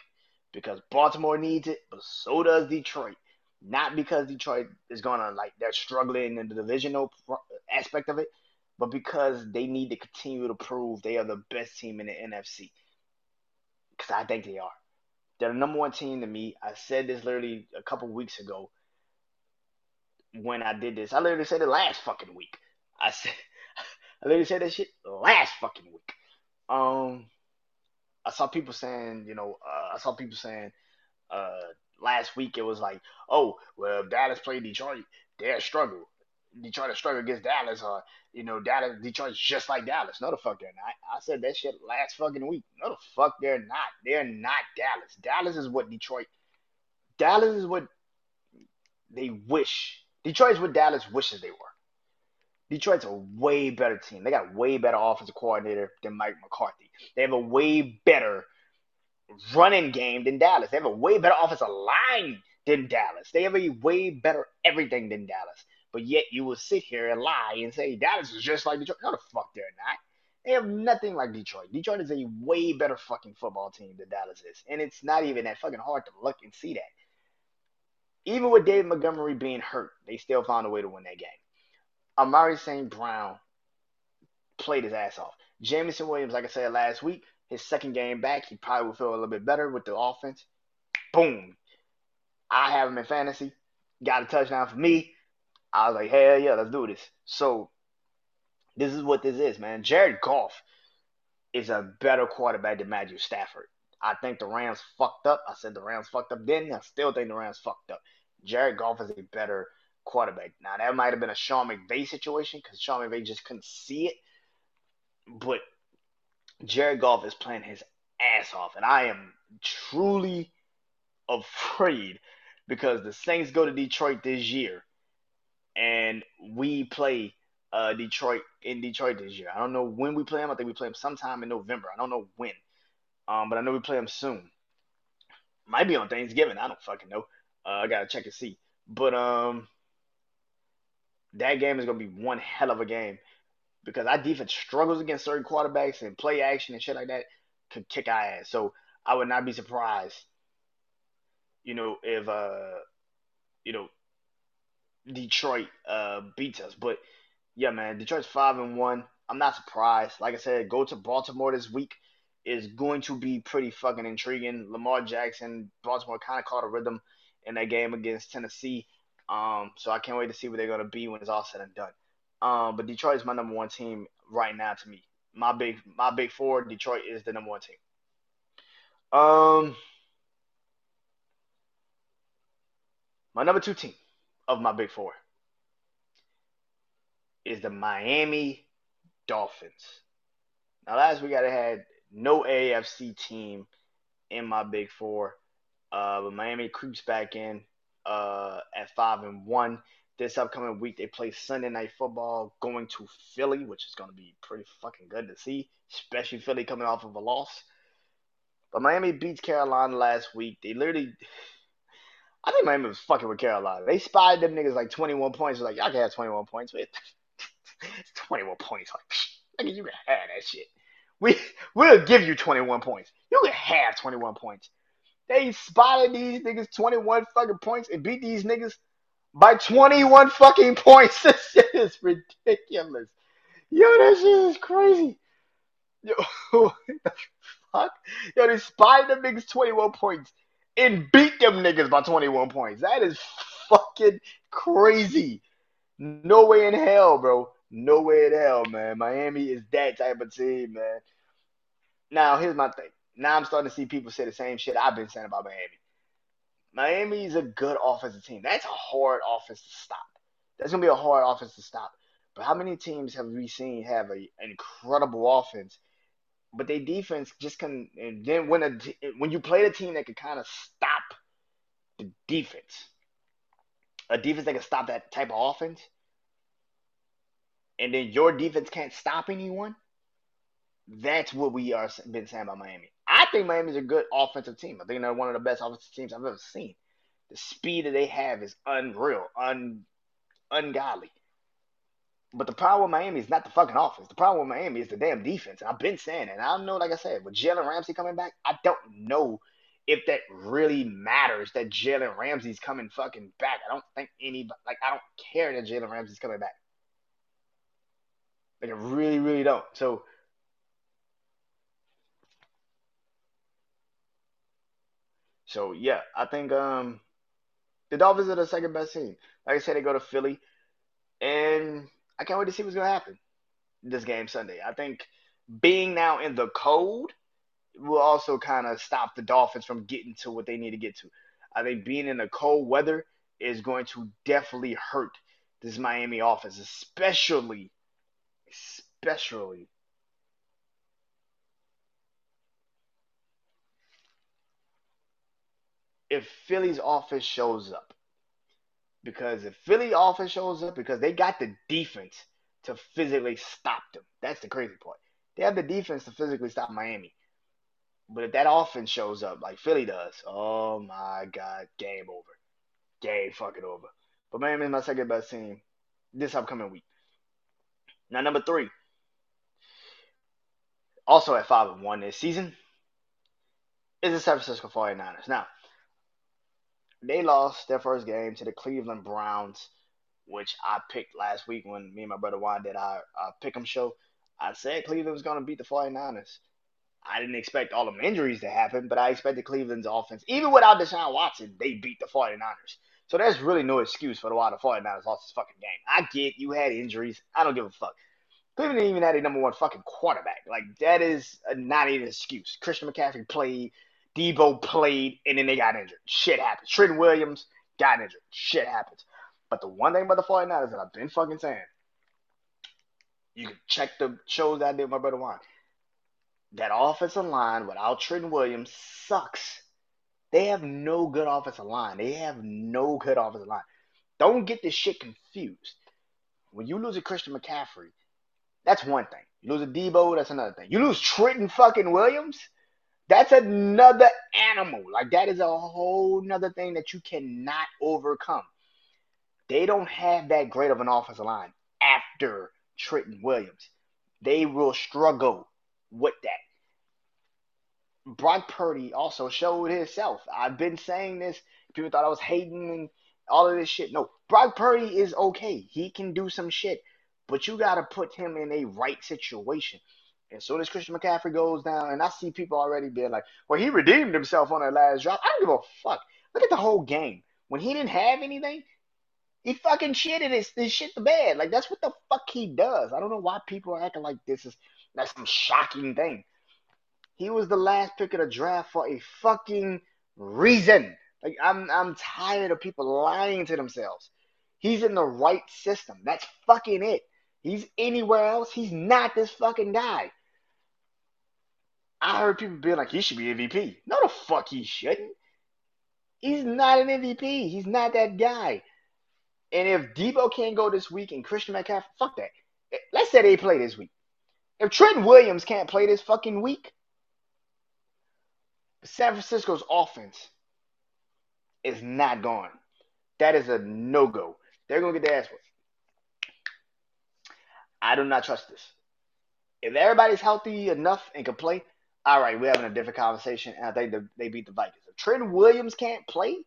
because Baltimore needs it, but so does Detroit. Not because Detroit is to like they're struggling in the divisional aspect of it, but because they need to continue to prove they are the best team in the NFC. Because I think they are. They're the number one team to me. I said this literally a couple weeks ago when I did this. I literally said it last fucking week. I said I literally said that shit last fucking week. Um, I saw people saying, you know, uh, I saw people saying, uh, last week it was like, oh, well, Dallas played Detroit, they're struggle. Detroit struggle against Dallas, or you know, Dallas, Detroit's just like Dallas. No, the fuck they're not. I said that shit last fucking week. No, the fuck they're not. They're not Dallas. Dallas is what Detroit. Dallas is what they wish. Detroit's what Dallas wishes they were. Detroit's a way better team. They got a way better offensive coordinator than Mike McCarthy. They have a way better running game than Dallas. They have a way better offensive line than Dallas. They have a way better everything than Dallas. But yet you will sit here and lie and say Dallas is just like Detroit. No, the fuck they're not. They have nothing like Detroit. Detroit is a way better fucking football team than Dallas is. And it's not even that fucking hard to look and see that. Even with David Montgomery being hurt, they still found a way to win that game. Amon-Ra St. Brown played his ass off. Jameson Williams, like I said last week, his second game back, he probably will feel a little bit better with the offense. Boom. I have him in fantasy. Got a touchdown for me. I was like, hell yeah, let's do this. So this is what this is, man. Jared Goff is a better quarterback than Matthew Stafford. I think the Rams fucked up. I said the Rams fucked up then. I still think the Rams fucked up. Jared Goff is a better quarterback. Now that might have been a Sean McVay situation because Sean McVay just couldn't see it. But Jared Goff is playing his ass off, and I am truly afraid because the Saints go to Detroit this year, and we play uh, Detroit in Detroit this year. I don't know when we play them. I think we play them sometime in November. I don't know when, um, but I know we play them soon. Might be on Thanksgiving. I don't fucking know. Uh, I gotta check and see. But um, that game is gonna be one hell of a game because our defense struggles against certain quarterbacks and play action and shit like that could kick our ass. So I would not be surprised, you know, if uh, you know, Detroit uh beats us. But yeah, man, Detroit's five and one. I'm not surprised. Like I said, go to Baltimore this week is going to be pretty fucking intriguing. Lamar Jackson, Baltimore kind of caught a rhythm in that game against Tennessee. Um, so I can't wait to see where they're gonna be when it's all said and done. Um, but Detroit is my number one team right now to me. My big my big four, Detroit is the number one team. Um, my number two team of my big four is the Miami Dolphins. Now last week I had no AFC team in my big four, uh, but Miami creeps back in uh, at five and one. This upcoming week they play Sunday night football going to Philly, which is going to be pretty fucking good to see, especially Philly coming off of a loss. But Miami beats Carolina last week. They literally, I think Miami was fucking with Carolina. They spied them niggas like 21 points. Like, y'all can have 21 points. with. it's 21 points. Like, nigga, you can have that shit. We, we'll give you 21 points. You can have 21 points. They spotted these niggas 21 fucking points and beat these niggas by 21 fucking points. This shit is ridiculous. Yo, that shit is crazy. Yo, fuck? Yo, they spied them niggas 21 points and beat them niggas by 21 points. That is fucking crazy. No way in hell, bro. No way in hell, man. Miami is that type of team, man. Now, here's my thing. Now I'm starting to see people say the same shit I've been saying about Miami. Miami is a good offensive team. That's a hard offense to stop. That's gonna be a hard offense to stop. But how many teams have we seen have a, an incredible offense, but their defense just can? And then when a when you play the team that can kind of stop the defense, a defense that can stop that type of offense, and then your defense can't stop anyone. That's what we are been saying about Miami. I think Miami's a good offensive team. I think they're one of the best offensive teams I've ever seen. The speed that they have is unreal, un ungodly. But the problem with Miami is not the fucking offense. The problem with Miami is the damn defense. And I've been saying it. And I don't know, like I said, with Jalen Ramsey coming back, I don't know if that really matters that Jalen Ramsey's coming fucking back. I don't think any like I don't care that Jalen Ramsey's coming back. Like I really, really don't. So So yeah, I think um the Dolphins are the second best team. Like I said, they go to Philly, and I can't wait to see what's gonna happen this game Sunday. I think being now in the cold will also kind of stop the Dolphins from getting to what they need to get to. I think being in the cold weather is going to definitely hurt this Miami offense, especially, especially if Philly's offense shows up. Because if Philly offense shows up, because they got the defense to physically stop them. That's the crazy part. They have the defense to physically stop Miami. But if that offense shows up like Philly does, oh my God, game over. Game fucking over. But Miami is my second best team this upcoming week. Now, number three, also at 5 and 1 this season, is the San Francisco 49ers. Now, they lost their first game to the Cleveland Browns, which I picked last week when me and my brother Juan did our, our pick 'em show. I said Cleveland was going to beat the 49ers. I didn't expect all them injuries to happen, but I expected Cleveland's offense, even without Deshaun Watson, they beat the 49ers. So there's really no excuse for the why the 49ers lost this fucking game. I get you had injuries. I don't give a fuck. Cleveland even had a number one fucking quarterback. Like, that is not even an excuse. Christian McCaffrey played. Deebo played and then they got injured. Shit happens. Trent Williams got injured. Shit happens. But the one thing about the 49ers that I've been fucking saying, you can check the shows I did with my brother Juan. That offensive line without Trent Williams sucks. They have no good offensive line. They have no good offensive line. Don't get this shit confused. When you lose a Christian McCaffrey, that's one thing. You lose a Deebo, that's another thing. You lose Trenton fucking Williams, that's another animal. Like that is a whole nother thing that you cannot overcome. They don't have that great of an offensive line after Trenton Williams. They will struggle with that. Brock Purdy also showed himself. I've been saying this. People thought I was hating and all of this shit. No, Brock Purdy is okay. He can do some shit, but you got to put him in a right situation. As soon as Christian McCaffrey goes down, and I see people already being like, well, he redeemed himself on that last drop. I don't give a fuck. Look at the whole game. When he didn't have anything, he fucking shitted his, his shit the bed. Like, that's what the fuck he does. I don't know why people are acting like this is that's some shocking thing. He was the last pick of the draft for a fucking reason. Like, I'm, I'm tired of people lying to themselves. He's in the right system. That's fucking it. He's anywhere else. He's not this fucking guy. I heard people being like, he should be MVP. No, the fuck he shouldn't. He's not an MVP. He's not that guy. And if Deebo can't go this week and Christian McCaffrey, fuck that. Let's say they play this week. If Trent Williams can't play this fucking week, San Francisco's offense is not gone. That is a no go. They're going to get their ass whipped. I do not trust this. If everybody's healthy enough and can play, all right, we're having a different conversation, and I think they beat the Vikings. If Trent Williams can't play,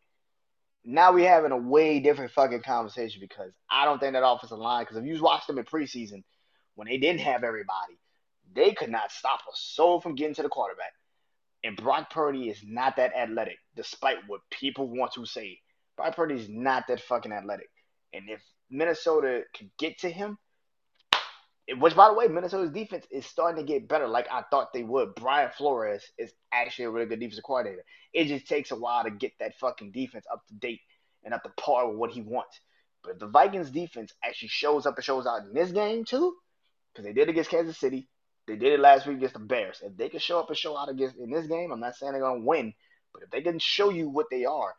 now we're having a way different fucking conversation because I don't think that offensive line, because if you watched them in preseason when they didn't have everybody, they could not stop a soul from getting to the quarterback. And Brock Purdy is not that athletic, despite what people want to say. Brock Purdy is not that fucking athletic. And if Minnesota could get to him, which, by the way, Minnesota's defense is starting to get better, like I thought they would. Brian Flores is actually a really good defensive coordinator. It just takes a while to get that fucking defense up to date and up to par with what he wants. But if the Vikings defense actually shows up and shows out in this game too, because they did against Kansas City, they did it last week against the Bears. If they can show up and show out against in this game, I'm not saying they're gonna win, but if they can show you what they are,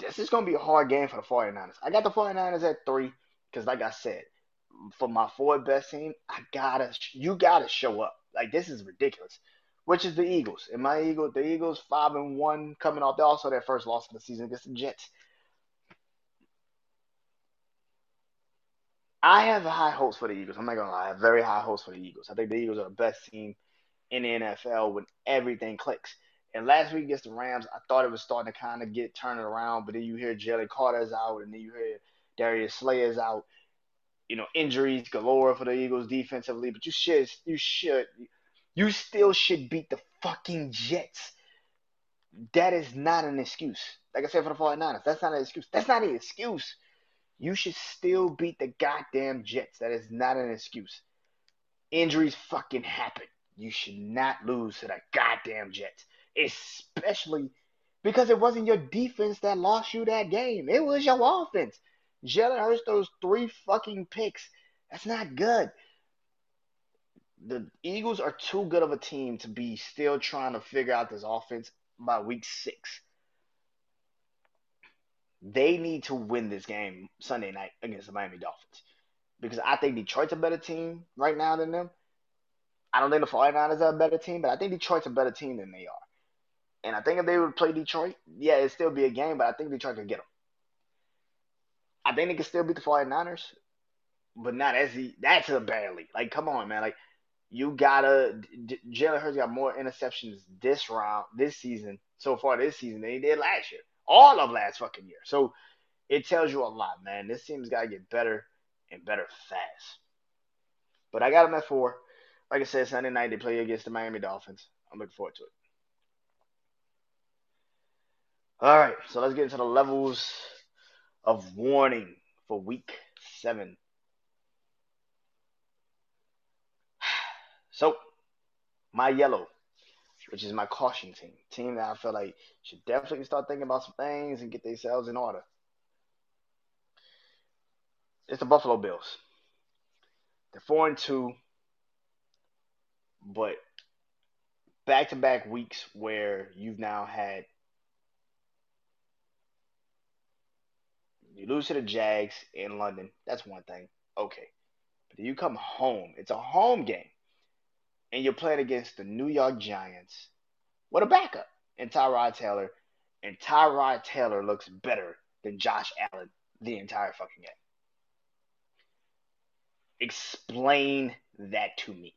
this is gonna be a hard game for the 49ers. I got the 49ers at three, because like I said, for my fourth best team, I gotta you gotta show up. Like this is ridiculous. which is the Eagles. And my Eagles, the Eagles five and one coming off. They also their first loss of the season against the Jets. I have high hopes for the Eagles. I'm not gonna lie, I have very high hopes for the Eagles. I think the Eagles are the best team in the NFL when everything clicks. And last week against the Rams, I thought it was starting to kind of get turned around, but then you hear Jalen Carter's out, and then you hear Darius Slayer's out. You know, injuries galore for the Eagles defensively, but you should, you should, you still should beat the fucking Jets. That is not an excuse. Like I said for the 49ers, that's not an excuse. That's not an excuse. You should still beat the goddamn Jets. That is not an excuse. Injuries fucking happen. You should not lose to the goddamn Jets, especially because it wasn't your defense that lost you that game. It was your offense. Jalen Hurts those three fucking picks. That's not good. The Eagles are too good of a team to be still trying to figure out this offense by week six. They need to win this game Sunday night against the Miami Dolphins. Because I think Detroit's a better team right now than them. I don't think the 49ers are a better team, but I think Detroit's a better team than they are. And I think if they would play Detroit, yeah, it'd still be a game, but I think Detroit could get them. I think they can still beat the 49ers, but not as he. that's a barely. Like, come on, man. Like, you gotta Jalen Hurts got more interceptions this round, this season, so far this season than he did last year all of last fucking year. So it tells you a lot, man. This team's got to get better and better fast. But I got them at four. Like I said, Sunday night they play against the Miami Dolphins. I'm looking forward to it. All right, so let's get into the levels of warning for week seven. So, my yellow which is my caution team. Team that I feel like should definitely start thinking about some things and get themselves in order. It's the Buffalo Bills. They're four and two, but back to back weeks where you've now had you lose to the Jags in London. That's one thing. Okay. But you come home. It's a home game and you're playing against the New York Giants with a backup in Tyrod Taylor, and Tyrod Taylor looks better than Josh Allen the entire fucking game. Explain that to me.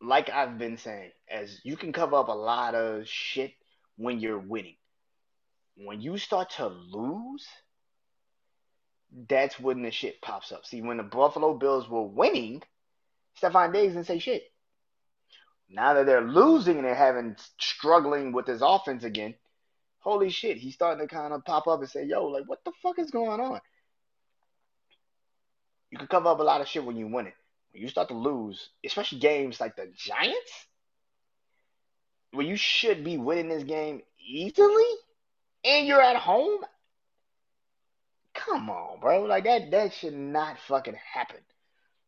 Like I've been saying, as you can cover up a lot of shit when you're winning. When you start to lose, that's when the shit pops up. See, when the Buffalo Bills were winning, Stefon Diggs didn't say shit. Now that they're losing and they're having struggling with his offense again, holy shit, he's starting to kind of pop up and say, yo, like, what the fuck is going on? You can cover up a lot of shit when you win it. When you start to lose, especially games like the Giants, where you should be winning this game easily, and you're at home. Come on, bro. Like that that should not fucking happen.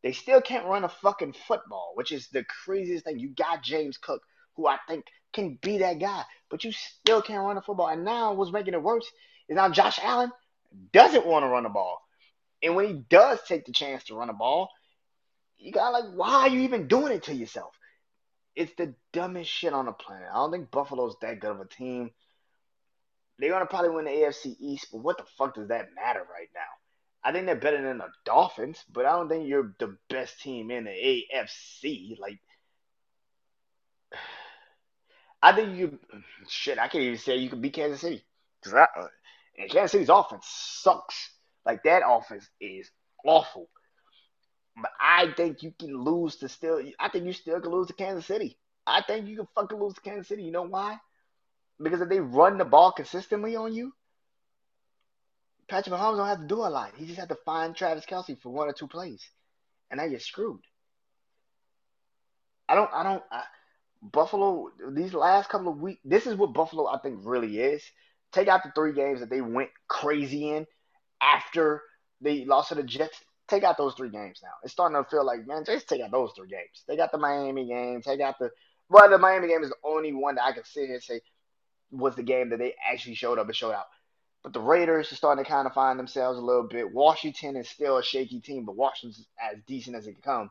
They still can't run a fucking football, which is the craziest thing. You got James Cook, who I think can be that guy, but you still can't run a football. And now what's making it worse is now Josh Allen doesn't want to run the ball. And when he does take the chance to run a ball, you got like, why are you even doing it to yourself? It's the dumbest shit on the planet. I don't think Buffalo's that good of a team. They're gonna probably win the AFC East, but what the fuck does that matter right now? I think they're better than the Dolphins, but I don't think you're the best team in the AFC. Like, I think you shit. I can't even say you could beat Kansas City. I, uh, and Kansas City's offense sucks. Like that offense is awful. But I think you can lose to still. I think you still can lose to Kansas City. I think you can fucking lose to Kansas City. You know why? Because if they run the ball consistently on you, Patrick Mahomes don't have to do a lot. He just had to find Travis Kelce for one or two plays, and now you're screwed. I don't. I don't. I, Buffalo. These last couple of weeks, this is what Buffalo I think really is. Take out the three games that they went crazy in after they lost to the Jets. Take out those three games now. It's starting to feel like, man, just take out those three games. They got the Miami game. Take out the. Well, the Miami game is the only one that I can sit here and say was the game that they actually showed up and showed out. But the Raiders are starting to kind of find themselves a little bit. Washington is still a shaky team, but Washington's as decent as it can come.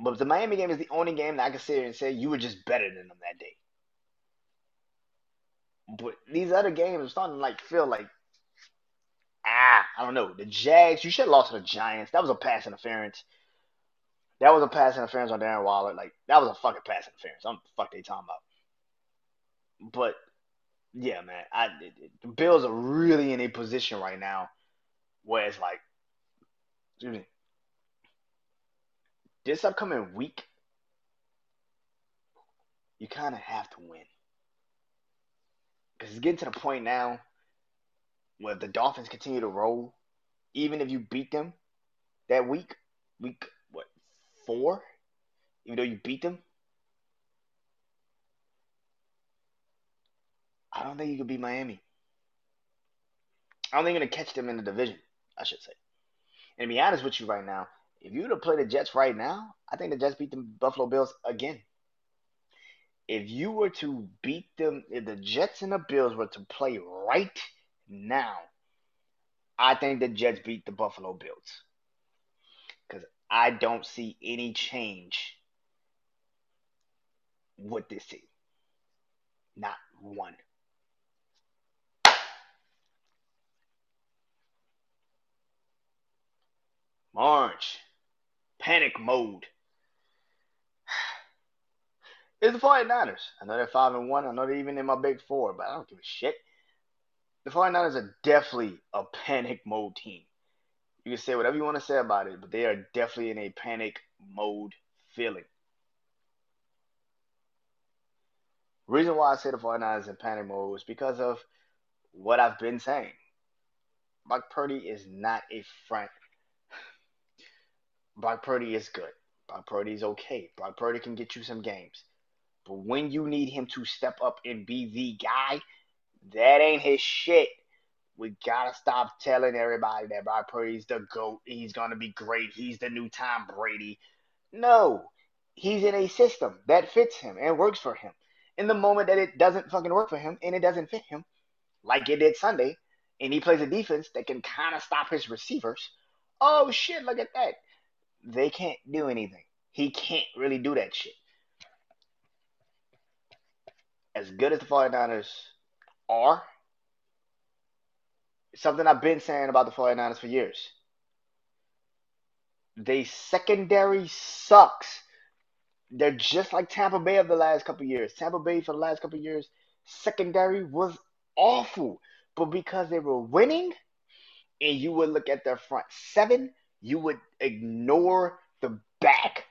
But the Miami game is the only game that I can sit here and say you were just better than them that day. But these other games are starting to like feel like ah, I don't know. The Jags, you should have lost to the Giants. That was a pass interference. That was a pass interference on Darren Waller. Like that was a fucking pass interference. I'm fuck they talking about. But yeah, man, I the Bills are really in a position right now where it's like, excuse me, this upcoming week, you kind of have to win. Because it's getting to the point now where the Dolphins continue to roll, even if you beat them that week, week what four, even though you beat them, I don't think you could beat Miami. I don't think you're gonna catch them in the division. I should say. And to be honest with you, right now, if you were to play the Jets right now, I think the Jets beat the Buffalo Bills again. If you were to beat them, if the Jets and the Bills were to play right now, I think the Jets beat the Buffalo Bills. Because I don't see any change with this team. Not one. March. Panic mode. It's the 49ers. I know they're 5 and 1. I know they're even in my big four, but I don't give a shit. The 49ers are definitely a panic mode team. You can say whatever you want to say about it, but they are definitely in a panic mode feeling. Reason why I say the 49ers in panic mode is because of what I've been saying. Brock Purdy is not a front Brock Purdy is good. Brock Purdy is okay. Brock Purdy can get you some games. But when you need him to step up and be the guy, that ain't his shit. We gotta stop telling everybody that Brock Purdy's the GOAT. He's gonna be great. He's the new Tom Brady. No. He's in a system that fits him and works for him. In the moment that it doesn't fucking work for him and it doesn't fit him, like it did Sunday, and he plays a defense that can kind of stop his receivers. Oh shit, look at that they can't do anything. He can't really do that shit. As good as the 49ers are, something I've been saying about the 49ers for years. They secondary sucks. They're just like Tampa Bay of the last couple years. Tampa Bay for the last couple years, secondary was awful. But because they were winning, and you would look at their front seven, you would ignore the back.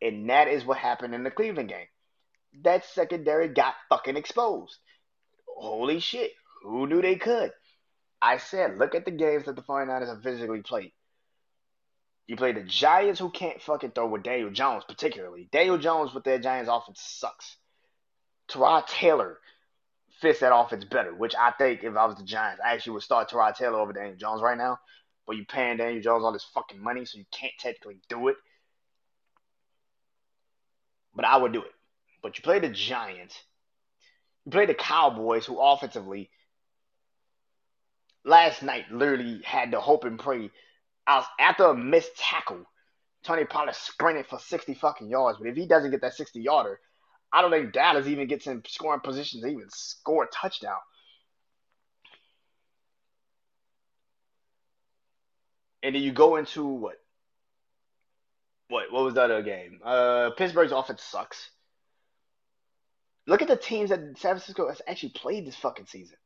And that is what happened in the Cleveland game. That secondary got fucking exposed. Holy shit. Who knew they could? I said, look at the games that the 49ers have physically played. You play the Giants who can't fucking throw with Daniel Jones, particularly. Daniel Jones with their Giants offense sucks. Tyrod Taylor fits that offense better, which I think if I was the Giants, I actually would start Tyrod Taylor over Daniel Jones right now but you paying Daniel Jones all this fucking money, so you can't technically do it. But I would do it. But you play the Giants, you play the Cowboys, who offensively last night literally had to hope and pray. Was, after a missed tackle, Tony Pollard sprinted for 60 fucking yards. But if he doesn't get that 60 yarder, I don't think Dallas even gets in scoring positions to even score a touchdown. And then you go into what? What? What was that other game? Uh, Pittsburgh's offense sucks. Look at the teams that San Francisco has actually played this fucking season.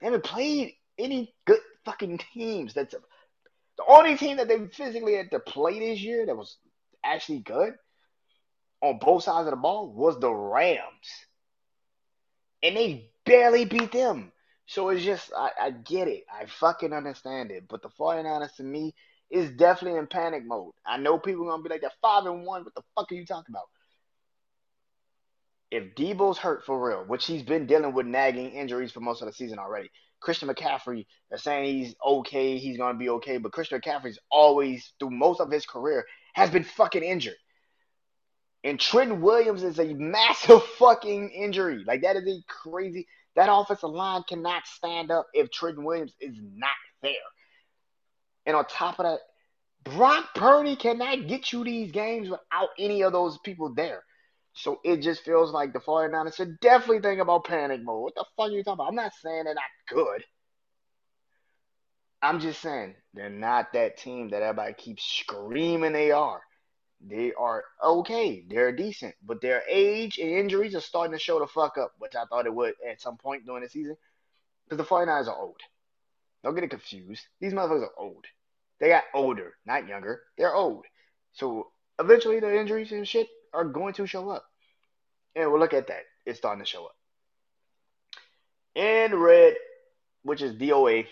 They haven't played any good fucking teams. That's a, the only team that they physically had to play this year that was actually good on both sides of the ball was the Rams. And they barely beat them. So it's just, I, I get it. I fucking understand it. But the 49ers to me is definitely in panic mode. I know people are going to be like, they're 5 and 1. What the fuck are you talking about? If Deebo's hurt for real, which he's been dealing with nagging injuries for most of the season already, Christian McCaffrey, they're saying he's okay, he's going to be okay. But Christian McCaffrey's always, through most of his career, has been fucking injured. And Trent Williams is a massive fucking injury. Like, that is a crazy. That offensive line cannot stand up if Trent Williams is not there. And on top of that, Brock Purdy cannot get you these games without any of those people there. So it just feels like the 49ers should definitely think about panic mode. What the fuck are you talking about? I'm not saying they're not good. I'm just saying they're not that team that everybody keeps screaming they are. They are okay. They're decent, but their age and injuries are starting to show the fuck up, which I thought it would at some point during the season. Because the 49ers are old. Don't get it confused. These motherfuckers are old. They got older, not younger. They're old. So eventually the injuries and shit are going to show up. And we'll look at that. It's starting to show up. And red, which is DOA,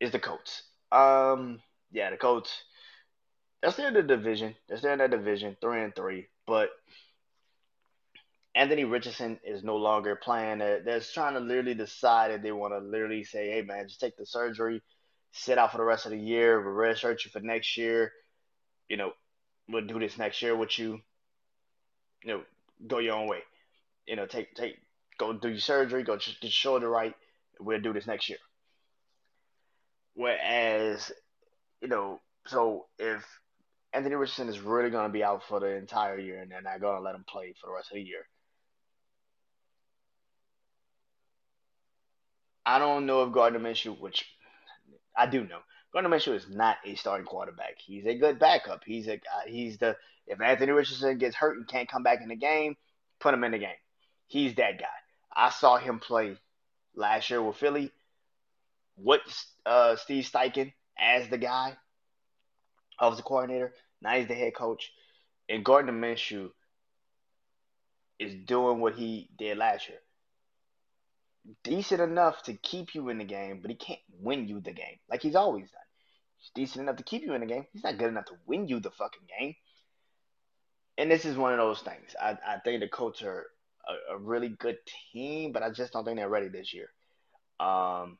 is the Colts. Um, yeah, the Colts. They're still in the division. They're still in that division, three and three. But Anthony Richardson is no longer playing. They're, trying to literally decide if they want to literally say, "Hey, man, just take the surgery, sit out for the rest of the year. We'll redshirt you for next year. You know, we'll do this next year with you. You know, go your own way. You know, take take go do your surgery, go get shoulder right. We'll do this next year." Whereas, you know, so if Anthony Richardson is really going to be out for the entire year and they're not going to let him play for the rest of the year, I don't know if Gardner Minshew, which I do know, Gardner Minshew is not a starting quarterback. He's a good backup. He's a he's the if Anthony Richardson gets hurt and can't come back in the game, put him in the game. He's that guy. I saw him play last year with Philly What uh, Steve Steichen as the guy, offensive coordinator. Now he's the head coach, and Gardner Minshew is doing what he did last year decent enough to keep you in the game, but he can't win you the game like he's always done. He's decent enough to keep you in the game. He's not good enough to win you the fucking game. And this is one of those things. I, I think the Colts are a, a really good team, but I just don't think they're ready this year. Um,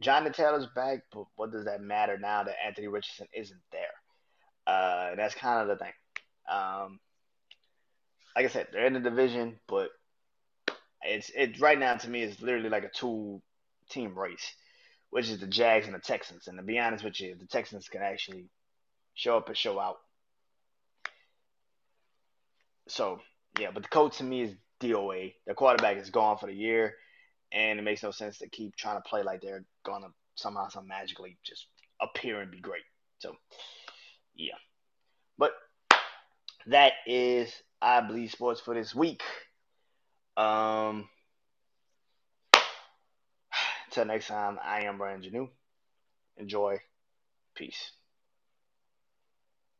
Jonathan Taylor's back, but what does that matter now that Anthony Richardson isn't there? Uh, that's kind of the thing. Um, like I said, they're in the division, but it's it right now to me is literally like a two team race, which is the Jags and the Texans. And to be honest with you, the Texans can actually show up and show out. So yeah, but the coach to me is DOA. The quarterback is gone for the year, and it makes no sense to keep trying to play like they're gonna somehow, some magically just appear and be great. So yeah, but that is I Bleed Sports for this week. Um, until next time, I am Brandon Janeau. Enjoy. Peace.